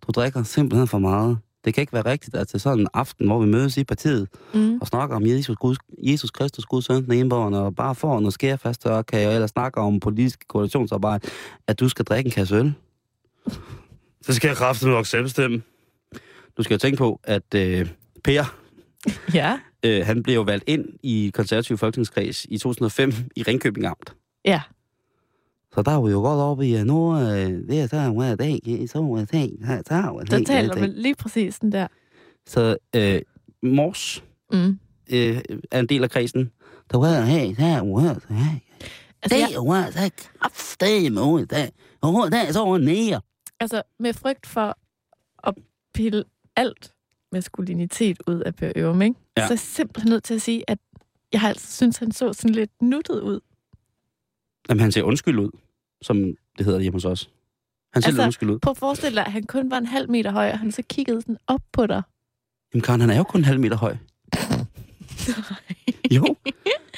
du drikker simpelthen for meget. Det kan ikke være rigtigt, at til sådan en aften, hvor vi mødes i partiet Mm. og snakker om Jesus, Gud, Jesus Kristus, Guds søn, den enborgerne, og bare får noget skærfast og ellers snakker om politisk koalitionsarbejde, at du skal drikke en kasse øl. Så skal jeg kraftigt nok selv bestemme. Du skal jo tænke på, at øh, Per, [laughs] Ja. øh, han blev jo valgt ind i konservativ folketingskreds i 2005 i Ringkøbing Amt. Ja. Så der var jo godt oppe i, at nu øh, det er så meget dag, så er det her, så er Der taler man lige præcis den der. Så øh, Mors Mm. øh, er en del af kredsen. Der var her, der var her. Altså, Det var så kraftedeme ud, der. Og der er så nede. altså, med frygt for at pille alt maskulinitet ud af Per Ørum, ikke? Ja. så er jeg simpelthen nødt til at sige, at jeg har altså synes, han så sådan lidt nuttet ud. Jamen, han ser undskyld ud, som det hedder hjemme hos os. Han ser Altså- altså, undskyld ud. Prøv at forestille dig, at han kun var en halv meter høj, og han så kiggede sådan op på dig. Jamen, Karen, han er jo kun en halv meter høj. [laughs] Jo.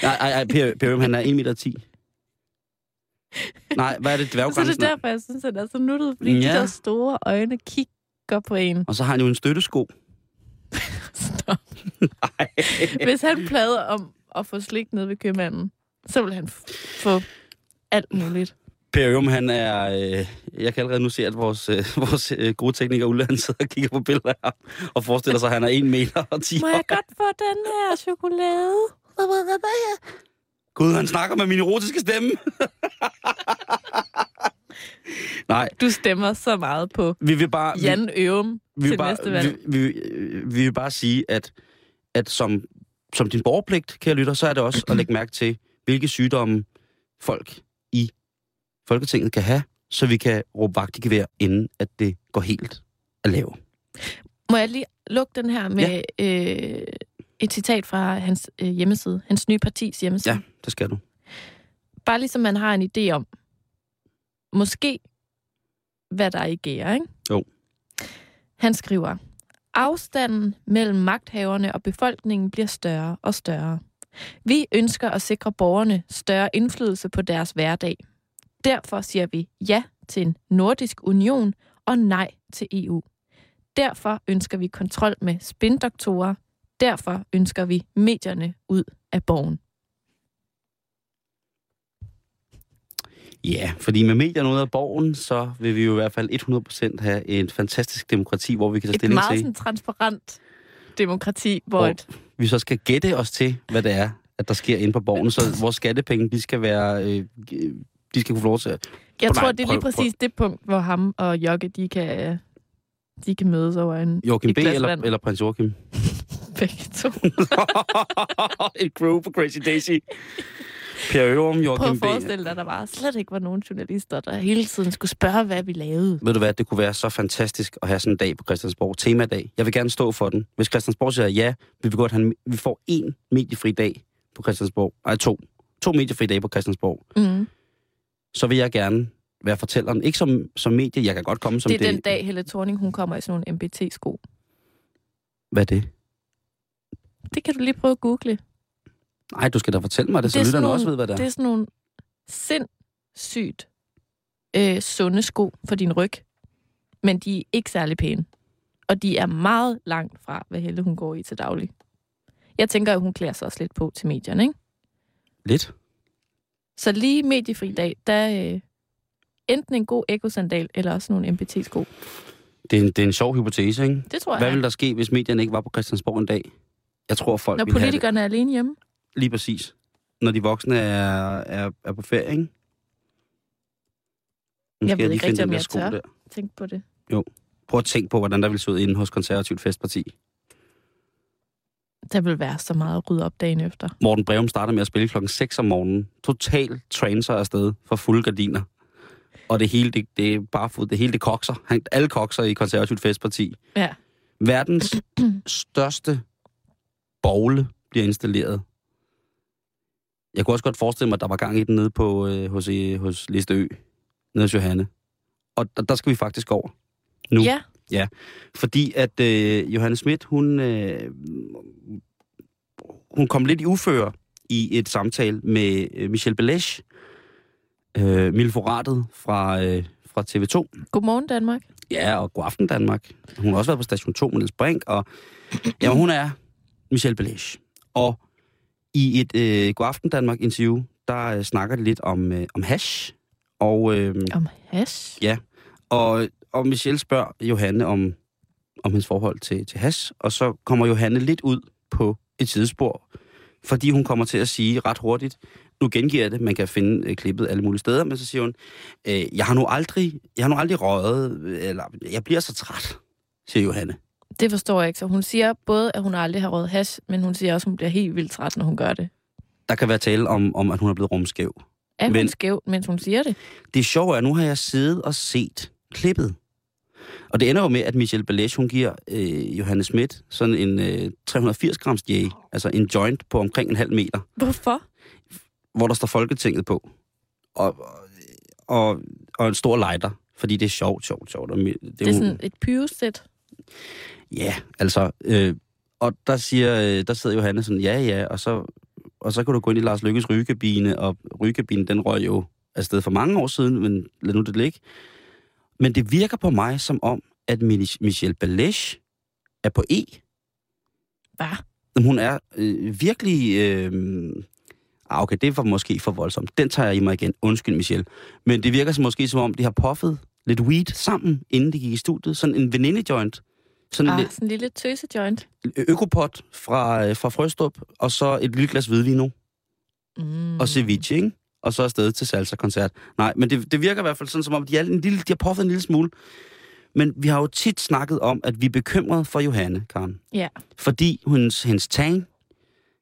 Nej, nej, nej per, per Ørum, han er 1 meter 10. Nej, hvad er det, [laughs] Så det er dværggrænsen? er? derfor, jeg synes, han er så nuttet, fordi Ja. de der store øjne kigger på en. Og så har han jo en støttesko. [laughs] Stop. Nej. Hvis han plader om at få slik ned ved købmanden, så vil han få alt muligt. Per Ørum, han er... Øh, jeg kan allerede nu se, at vores, øh, [laughs] vores øh, gode tekniker Ulla, han sidder og kigger på billeder her, og forestiller sig, at han er 1 meter og 10 Må jeg godt få den her chokolade? Gud, han snakker med min erotiske stemme. [laughs] Nej, Du stemmer så meget på vi vil bare... Jan vi, vi, til vil bare, næste valg. vi, vi, vi vil bare sige, at, at som, som din borgerpligt, kære lytter, så er det også at lægge mærke til, hvilke sygdomme folk i Folketinget kan have, så vi kan råbe vagt i gevær, inden at det går helt at lave. Må jeg lige lukke den her med ja. øh, et citat fra hans øh, hjemmeside, hans nye partis hjemmeside? Ja, det skal du. Bare ligesom man har en idé om, måske, hvad der er i gære, ikke? Jo. Han skriver, afstanden mellem magthaverne og befolkningen bliver større og større. Vi ønsker at sikre borgerne større indflydelse på deres hverdag. Derfor siger vi ja til en nordisk union og nej til EU. Derfor ønsker vi kontrol med spindoktorer. Derfor ønsker vi medierne ud af borgen. Ja, fordi med medierne ud af borgen, så vil vi jo i hvert fald 100% have et fantastisk demokrati, hvor vi kan tage Et stilling meget til, sådan transparent demokrati, hvor hvor et, vi så skal gætte os til, hvad det er, at der sker inde på borgen, så vores skattepenge, de skal være... Øh, de skal kunne få lov til at... Jeg Prøv, tror, nej, det er prøv, lige præcis det punkt, hvor ham og Jokke, de kan, de kan mødes over en, Joachim et B. Eller, vand. eller prins Joachim. [laughs] Begge to. Et crew på Crazy Daisy. Per Ørum, Prøv Joachim at B. forestille dig, at der bare slet ikke var nogen journalister, der hele tiden skulle spørge, hvad vi lavede. Ved du hvad, det kunne være så fantastisk at have sådan en dag på Christiansborg. Temadag. Jeg vil gerne stå for den. Hvis Christiansborg siger ja, vi vil godt have vi får en mediefri dag på Christiansborg. Ej, to. To mediefri dage på Christiansborg. Mm. Så vil jeg gerne være fortælleren. Ikke som, som medie, jeg kan godt komme som Det er den dag, Helle Thorning, hun kommer i sådan nogle MBT-sko. Hvad er det? Det kan du lige prøve at google. Nej, du skal da fortælle mig det, så Det er lytterne sådan også nogle- ved, hvad det er. Det er sådan nogle sindssygt øh, sunde sko for din ryg. Men de er ikke særlig pæne. Og de er meget langt fra, hvad Helle hun går i til daglig. Jeg tænker, at hun klæder sig også lidt på til medierne, ikke? Lidt. Så lige mediefri dag, der øh, enten en god ekosandal, eller også nogle MBT-sko. Det er, en, det er en sjov hypotese, ikke? Det tror Hvad jeg. ville der ske, hvis medierne ikke var på Christiansborg en dag? Jeg tror, folk Når politikerne er alene hjemme. Lige præcis. Når de voksne er, er, er på ferie, ikke? Nu Jeg skal ved lige ikke finde rigtig, den om der jeg sko. Der. Tænk på det. Prøv at tænke på, hvordan der ville se ud inde hos Konservativt Festparti. Der vil være så meget at rydde op dagen efter. Morten Breum starter med at spille klokken 6 om morgenen. Total transer afsted for fulde gardiner. Og det hele, det, det er bare fod, det hele det kokser. Han, alle kokser i Konservativt Festparti. Ja. Verdens [clears throat] største bogle bliver installeret. Jeg kunne også godt forestille mig, at der var gang i den nede på, øh, hos, øh, hos Liste Ø, nede hos Johanne. Og der, der skal vi faktisk over. Nu. Ja, Fordi at øh, Johanne Schmidt, hun, øh, hun kom lidt i uføre i et samtale med øh, Michel Belesch, øh, Milforatet fra, øh, fra TV2. godmorgen Danmark. Ja, og God Aften Danmark. Hun har også været på Station 2 med Niels Brink, og ja, hun er Michel Belesch. Og i et øh, God Aften Danmark interview, der øh, snakker de lidt om, øh, om hash, og... Øh, Om hash. og, og Michelle spørger Johanne om, om hendes forhold til, til has, og så kommer Johanne lidt ud på et sidespor, fordi hun kommer til at sige ret hurtigt, nu gengiver jeg det, man kan finde øh, klippet alle mulige steder, men så siger hun, øh, jeg har nu aldrig, jeg har nu aldrig røget, øh, eller jeg bliver så træt, siger Johanne. Det forstår jeg ikke. Så hun siger både, at hun aldrig har røget hash, men hun siger også, at hun bliver helt vildt træt, når hun gør det. Der kan være tale om, om at hun er blevet rumskæv. Er Men- hun skæv, mens hun siger det? Det sjove er, at nu har jeg siddet og set klippet. Og det ender jo med, at Michelle Belesch, hun giver øh, Johanne Schmidt sådan en øh, 380 grams J, altså en joint på omkring en halv meter, Hvorfor? hvor der står Folketinget på. Og, og, og en stor lighter, fordi det er sjovt, sjovt, sjovt. Og det Det er sådan et pyresæt. Ja, altså... Øh, og der siger, øh, der sidder Johanne sådan, ja, ja, og så, og så kan du gå ind i Lars Lykkes rygekabine, og rygekabinen, den røg jo afsted for mange år siden, men lad nu det ligge. Men det virker på mig som om, at Mich- Michelle Balesch er på E. Hvad? Hun er øh, virkelig... Øh, ah, okay, det var måske for voldsomt. Den tager jeg i mig igen. Undskyld, Michelle. Men det virker som måske som om, de har puffet lidt weed sammen, inden de gik i studiet. Sådan en venindejoint. Sådan Ah, lidt sådan en lille tøsejoint. økopot fra, øh, fra Frøstrup, og så et lille glas hvidvin Mm. og ceviche, ikke? Og så afsted til salsa-koncert. Nej, men det, det virker i hvert fald sådan, som om de, er en lille, de har puffet en lille smule. Men vi har jo tit snakket om, at vi er bekymrede for Johanne, Karen. Ja. Fordi hendes, hendes tan,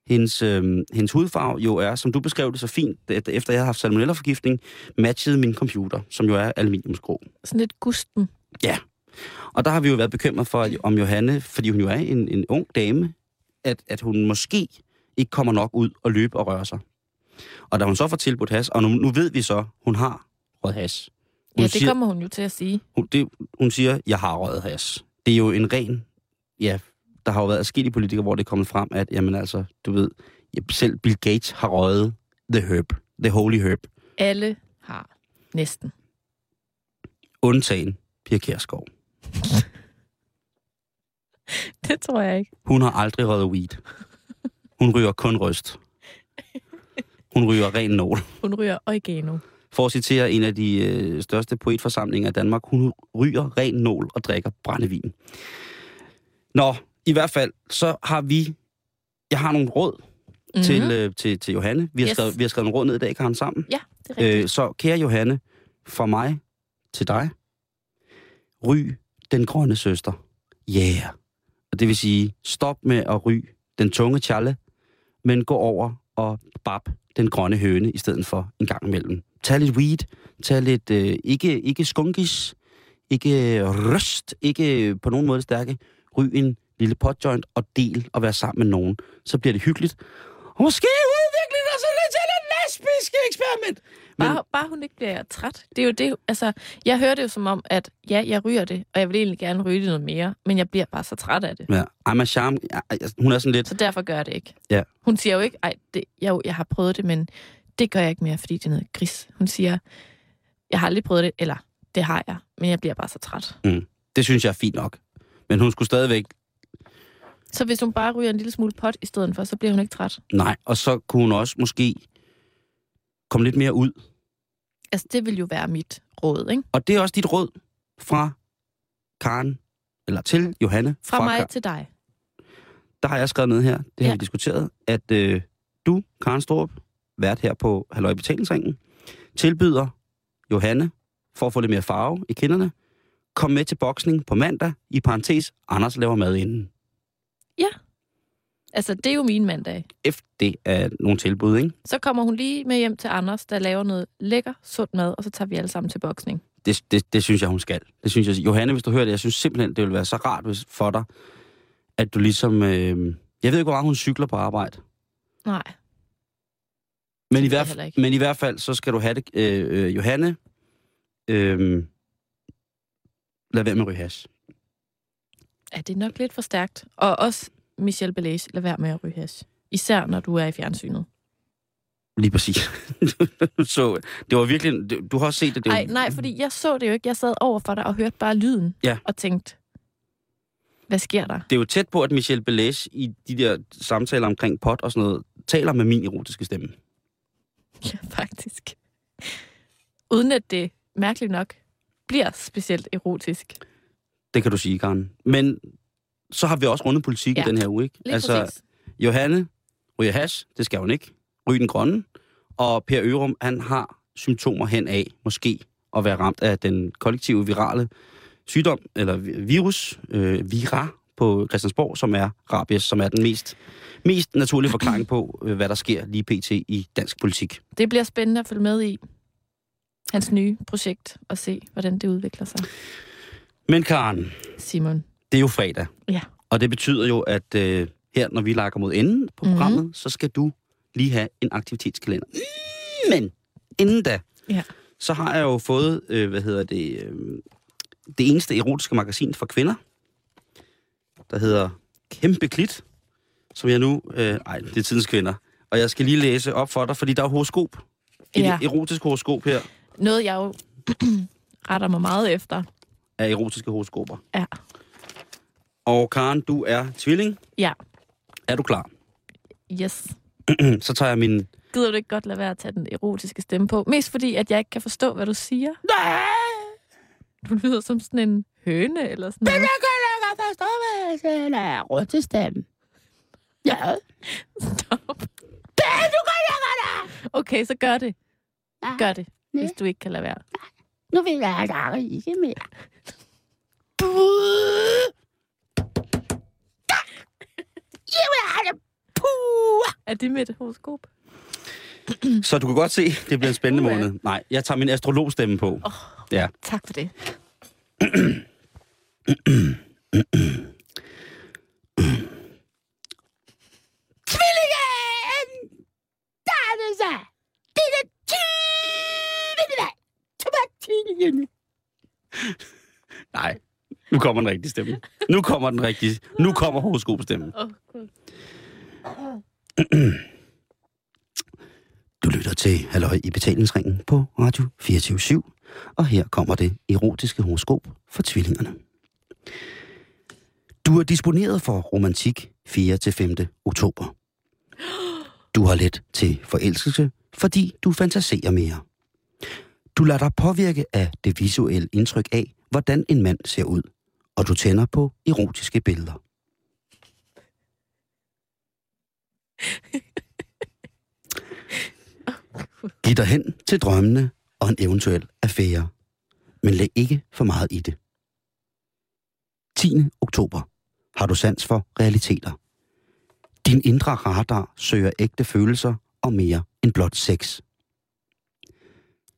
hendes, øh, hendes hudfarve jo er, som du beskrev det så fint, efter jeg har haft salmonella-forgiftning, matchede min computer, som jo er aluminiumsgrå. Sådan lidt gusten. Og der har vi jo været bekymret for, om Johanne, fordi hun jo er en, en ung dame, at, at hun måske ikke kommer nok ud og løbe og røre sig. Og da hun så får tilbudt has, og nu, nu ved vi så, hun har røget has. Hun, Ja, det siger, kommer hun jo til at sige. hun, det, hun siger, jeg har røget has. Det er jo en ren, ja, der har jo været forskellige politikere, hvor det er kommet frem, at, jamen altså, du ved, selv Bill Gates har røget the herb, the holy herb, Alle har næsten. undtagen Pia Kjærsgaard. [laughs] Det tror jeg ikke. Hun har aldrig røget weed. Hun ryger kun røst. Hun ryger ren nål. Hun ryger oregano. For at citere en af de øh, største poetforsamlinger i Danmark, hun ryger ren nål og drikker brændevin. Nå, i hvert fald, så har vi... Jeg har nogle råd mm-hmm. til, øh, til, til Johanne. Vi har, Yes. skrevet, vi har skrevet nogle råd ned i dag, Karen, sammen. Ja, det er rigtigt. Øh, så kære Johanne, fra mig til dig, ry den grønne søster. Yeah. Og det vil sige, stop med at ry den tunge challe, men gå over og bab den grønne høne i stedet for en gang imellem. Tag lidt weed, tag lidt, øh, ikke, ikke skunkis, ikke røst, ikke på nogen måde stærke. Ry en lille potjoint og del og være sammen med nogen. Så bliver det hyggeligt. Og måske udvikler det sig lidt til et lesbisk eksperiment. Men, Bare, bare hun ikke bliver træt. Det er jo det, altså, jeg hører det jo som om, at ja, jeg ryger det, og jeg vil egentlig gerne ryge det noget mere, men jeg bliver bare så træt af det. ja, I'm a charm. Altså, hun er sådan lidt... Så derfor gør jeg det ikke. Ja. Hun siger jo ikke, ej, det, jeg, jeg har prøvet det, men det gør jeg ikke mere, fordi det er noget gris. Hun siger, jeg har aldrig prøvet det, eller det har jeg, men jeg bliver bare så træt. Det synes jeg er fint nok. Men hun skulle stadigvæk... Så hvis hun bare ryger en lille smule pot i stedet for, så bliver hun ikke træt. Nej, og så kunne hun også måske komme lidt mere ud. Altså, det vil jo være mit råd, ikke? Og det er også dit råd fra Karen, eller til Johanne. Fra mig Karen. til dig. Der har jeg skrevet ned her, det har Ja. vi diskuteret, at øh, du, Karen Storup, vært her på Halløj Betalingsringen, tilbyder Johanne, for at få lidt mere farve i kinderne, kom med til boksning på mandag, i parentes, Anders laver mad inden. Altså, det er jo min mandag. Efter det er nogle tilbud, ikke? Så kommer hun lige med hjem til Anders, der laver noget lækker, sund mad, og så tager vi alle sammen til boksning. Det, det, det synes jeg, hun skal. Det synes jeg. Johanne, hvis du hører det, jeg synes simpelthen, det vil være så rart hvis, for dig, at du ligesom... Øh, jeg ved ikke, hvor meget hun cykler på arbejde. Nej. Men i, hvert, men i hvert fald, så skal du have det, øh, øh, Johanne. Øh, lad være med at ryge hash. Ja, det er nok lidt for stærkt. Og også Michelle Belage, lad være med at ryge hash. Især når du er i fjernsynet. Lige præcis. [laughs] så det var virkelig... det- Du har også set det. det var, Nej, nej, fordi jeg så det jo ikke. Jeg sad over for dig og hørte bare lyden. Ja. Og tænkte, hvad sker der? Det er jo tæt på, at Michelle Belage i de der samtaler omkring pot og sådan noget, taler med min erotiske stemme. [laughs] Ja, faktisk. Uden at det, mærkeligt nok, bliver specielt erotisk. Det kan du sige, Karen. Men så har vi også rundet politik Ja. i den her uge, ikke? Lige altså, præcis. Johanne ryger hash, det skal hun ikke. Ryge den grønne. Og Per Ørum, han har symptomer hen af, måske, at være ramt af den kollektive virale sygdom, eller vi- virus, øh, vira på Christiansborg, som er rabies, som er den mest, mest naturlige forklaring på, øh, hvad der sker lige pt. i dansk politik. Det bliver spændende at følge med i hans nye projekt og se, hvordan det udvikler sig. Men Karen, Simon. Det er jo fredag. Ja. Og det betyder jo, at øh, her, når vi lakker mod enden på Mhm. programmet, mm-hmm. så skal du lige have en aktivitetskalender. Men inden da, Ja. så har jeg jo fået, øh, hvad hedder det, øh, det eneste erotiske magasin for kvinder, der hedder Kæmpe Klit, som jeg nu, øh, ej, det er tidens kvinder, og jeg skal lige læse op for dig, fordi der er horoskop. Et Ja. erotisk horoskop her Noget, jeg jo [clears throat] retter mig meget efter. af erotiske horoskoper. Ja. Og Karen, du er tvilling. Ja. Er du klar? Yes. [clears throat] så tager jeg min... Gider du ikke godt lade være at tage den erotiske stemme på? Mest fordi, at jeg ikke kan forstå, hvad du siger. Nej! Du lyder som sådan en høne eller sådan noget. kan jeg godt forstå, hvad jeg siger. Der er råd til stemmen. Ja. Stop. Du Okay, så gør det. Gør det, hvis du ikke kan lade være. Nu vil jeg ikke mere. Er det med et horoskop? Så du kan godt se, det bliver en spændende måned. Nej, jeg tager min astrologstemme på. Oh, Ja. Tak for det. Tvillingen! Der er det så! Det er det tyvende vej! Tomatiljen! Nej, nu kommer den rigtige stemme. Nu kommer den rigtige. Nu kommer horoskopstemmen. Oh. Du lytter til Halløj i betalingsringen på Radio 24 og her kommer det erotiske horoskop for tvillingerne. Du er disponeret for romantik 4-5. oktober. Du har let til forelskelse, fordi du fantaserer mere. Du lader dig påvirke af det visuelle indtryk af, hvordan en mand ser ud, og du tænder på erotiske billeder. [laughs] Giv dig hen til drømmene og en eventuel affære. Men læg ikke for meget i det. 10. oktober. Har du sans for realiteter? Din indre radar søger ægte følelser og mere end blot sex.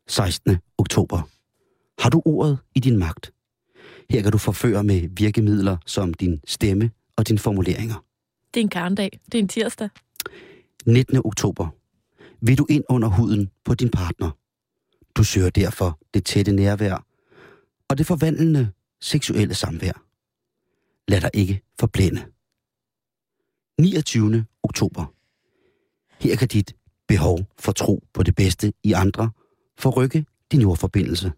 16. oktober. Har du ordet i din magt? Her kan du forføre med virkemidler som din stemme og dine formuleringer. Det er en karndag. Det er en tirsdag. 19. oktober. Vil du ind under huden på din partner? Du søger derfor det tætte nærvær og det forvandlende seksuelle samvær. Lad dig ikke forblænde. 29. oktober. Her kan dit behov for tro på det bedste i andre forrykke din jordforbindelse.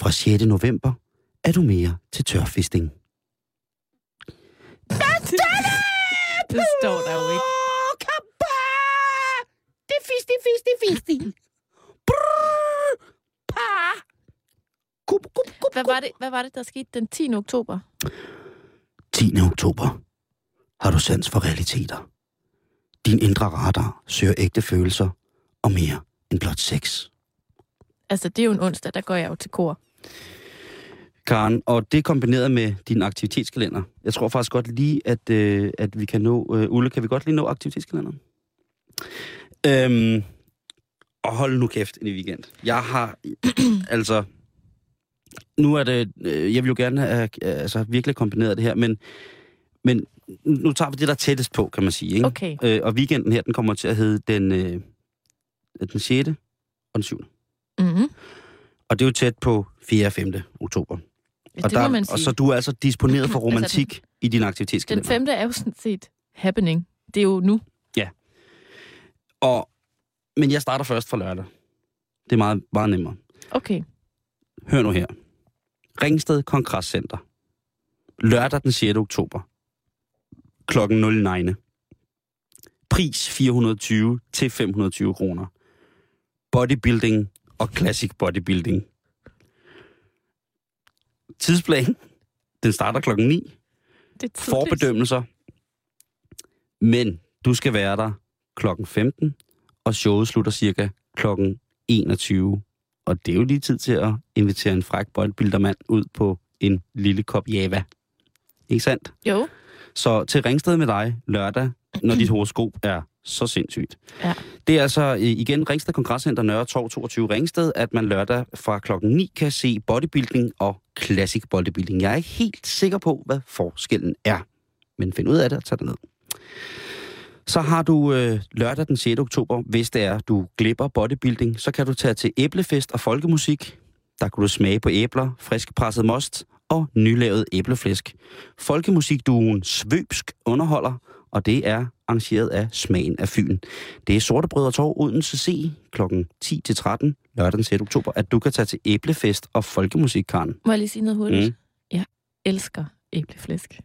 Fra 6. november er du mere til tørfisting. Det står der jo ikke. Kappa! Det er fisti, fisti, fisti. Brrr, pa! Kup, kup, kup, Hvad var, det, hvad var det, der skete den 10. oktober? 10. oktober. Har du sans for realiteter? Din indre radar søger ægte følelser og mere end blot sex. Altså, det er jo en onsdag, der går jeg jo til kor. Karen, og det kombineret med din aktivitetskalender. Jeg tror faktisk godt lige, at, øh, at vi kan nå... Øh, Ulle, kan vi godt lige nå aktivitetskalenderen? Øhm, og hold nu kæft i weekend. Jeg har... [clears throat] altså... Nu er det... Øh, jeg vil jo gerne have øh, altså, virkelig kombineret det her, men, men nu tager vi det, der er tættest på, kan man sige. Ikke? Okay. Øh, og weekenden her, den kommer til at hedde den, øh, den 6. og den 7. Mm-hmm. Og det er jo tæt på 4. og 5. oktober. Og, det der, man sige. og så du er altså disponeret [laughs] for Altså, romantik altså, i din Den aktivitetskalender. femte er jo sådan set happening. Det er jo nu. Og, men jeg starter først fra lørdag. Det er meget, meget nemmere. Okay. Hør nu her. Ringsted Kongresscenter. Lørdag den 6. oktober. Klokken 09. Pris 420 til 520 kroner. Bodybuilding og classic bodybuilding. Tidsplan. Den starter klokken 9. Det er. Forbedømmelser. Men du skal være der klokken 15, og showet slutter cirka klokken 21. Og det er jo lige tid til at invitere en fræk boldbildermand ud på en lille kop java. Ikke sandt? Jo. Så til Ringsted med dig lørdag, når dit [clears throat] horoskop er så sindssygt. Ja. Det er altså øh, igen Ringsted Kongresscenter Nørre Torv 22 Ringsted, at man lørdag fra klokken 9 kan se bodybuilding og classic bodybuilding. Jeg er ikke helt sikker på, hvad forskellen er. Men find ud af det og tag det ned. Så har du øh, lørdag den 6. oktober, hvis det er, du glipper bodybuilding, så kan du tage til æblefest og folkemusik. Der kan du smage på æbler, friskpresset most og nylavet æbleflæsk. Folkemusikduen Svøbsk underholder, og det er arrangeret af Smagen af Fyn. Det er Sortebrød og Torv Odense C kl. 10-13 lørdag den 6. oktober, at du kan tage til æblefest og folkemusik, Karen. Må jeg lige sige noget hurtigt? Mm. Jeg elsker æbleflæsk.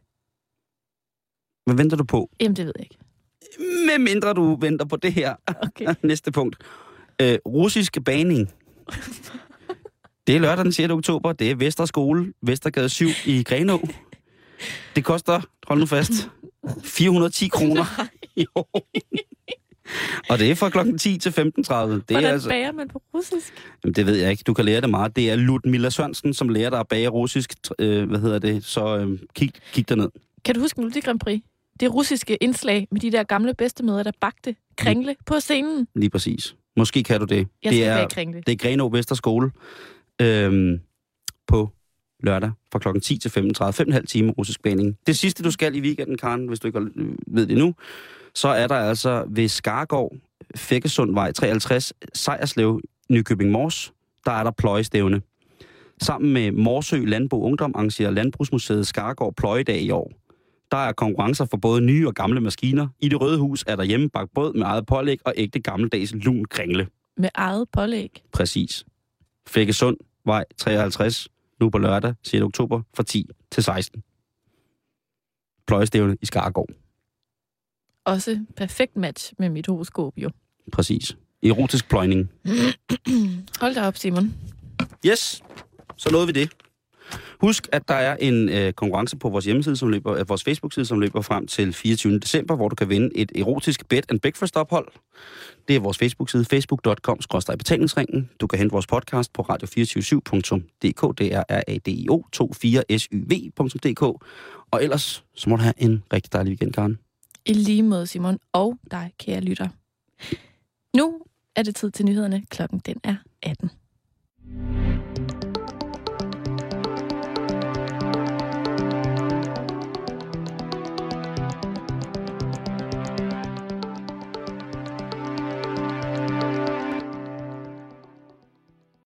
Hvad venter du på? Jamen, det ved jeg ikke. Med mindre du venter på det her. Okay. [laughs] Næste punkt. Øh, russisk baning. [laughs] Det er lørdag den 6. oktober. Det er Vesterskole, Vestergade 7 i Grenå. Det koster, hold nu fast, 410 kroner. [laughs] Jo. Og det er fra klokken 10 til 15.30. Det er Hvordan altså, bager man på russisk? jamen, det ved jeg ikke. Du kan lære det meget. Det er Ludmilla Sørensen, som lærer dig at bage russisk. Øh, hvad hedder det? Så øh, kig, kig derned. Kan du huske Melodi Grand Prix? Det russiske indslag med de der gamle bedstemøder, der bagte kringle på scenen. Lige præcis. Måske kan du det. Jeg det skal er, kringle. Det er Grenå Vesterskole øhm, på lørdag fra klokken 10 til 35. 5,5 timer russisk baning. Det sidste, du skal i weekenden, Karen, hvis du ikke ved det nu, så er der altså ved Skargård, Fækkesundvej 53, Sejerslev, Nykøbing Mors, der er der pløjestævne. Sammen med Morsø Landbrug Ungdom arrangerer Landbrugsmuseet Skargård Pløjedag i år. Der er konkurrencer for både nye og gamle maskiner. I det røde hus er der hjemmebagt brød med eget pålæg og ægte gammeldags lun kringle. Med eget pålæg. Præcis. Fækkesund, vej 53, nu på lørdag, 6. oktober, fra 10 til 16. Pløjestævne i Skargård. Også perfekt match med mit horoskop, jo. Præcis. Erotisk pløjning. [clears throat] Hold da op, Simon. Yes, så nåede vi det. Husk, at der er en øh, konkurrence på vores hjemmeside, som løber, øh, vores Facebook-side, som løber frem til 24. december, hvor du kan vinde et erotisk bed and breakfast ophold. Det er vores Facebook-side, facebook.com betalingsringen. Du kan hente vores podcast på radio247.dk, det er r a d i o 24syv.dk. Og ellers, så må du have en rigtig dejlig weekend, Karen. I lige måde, Simon, og dig, kære lytter. Nu er det tid til nyhederne. Klokken den er 18.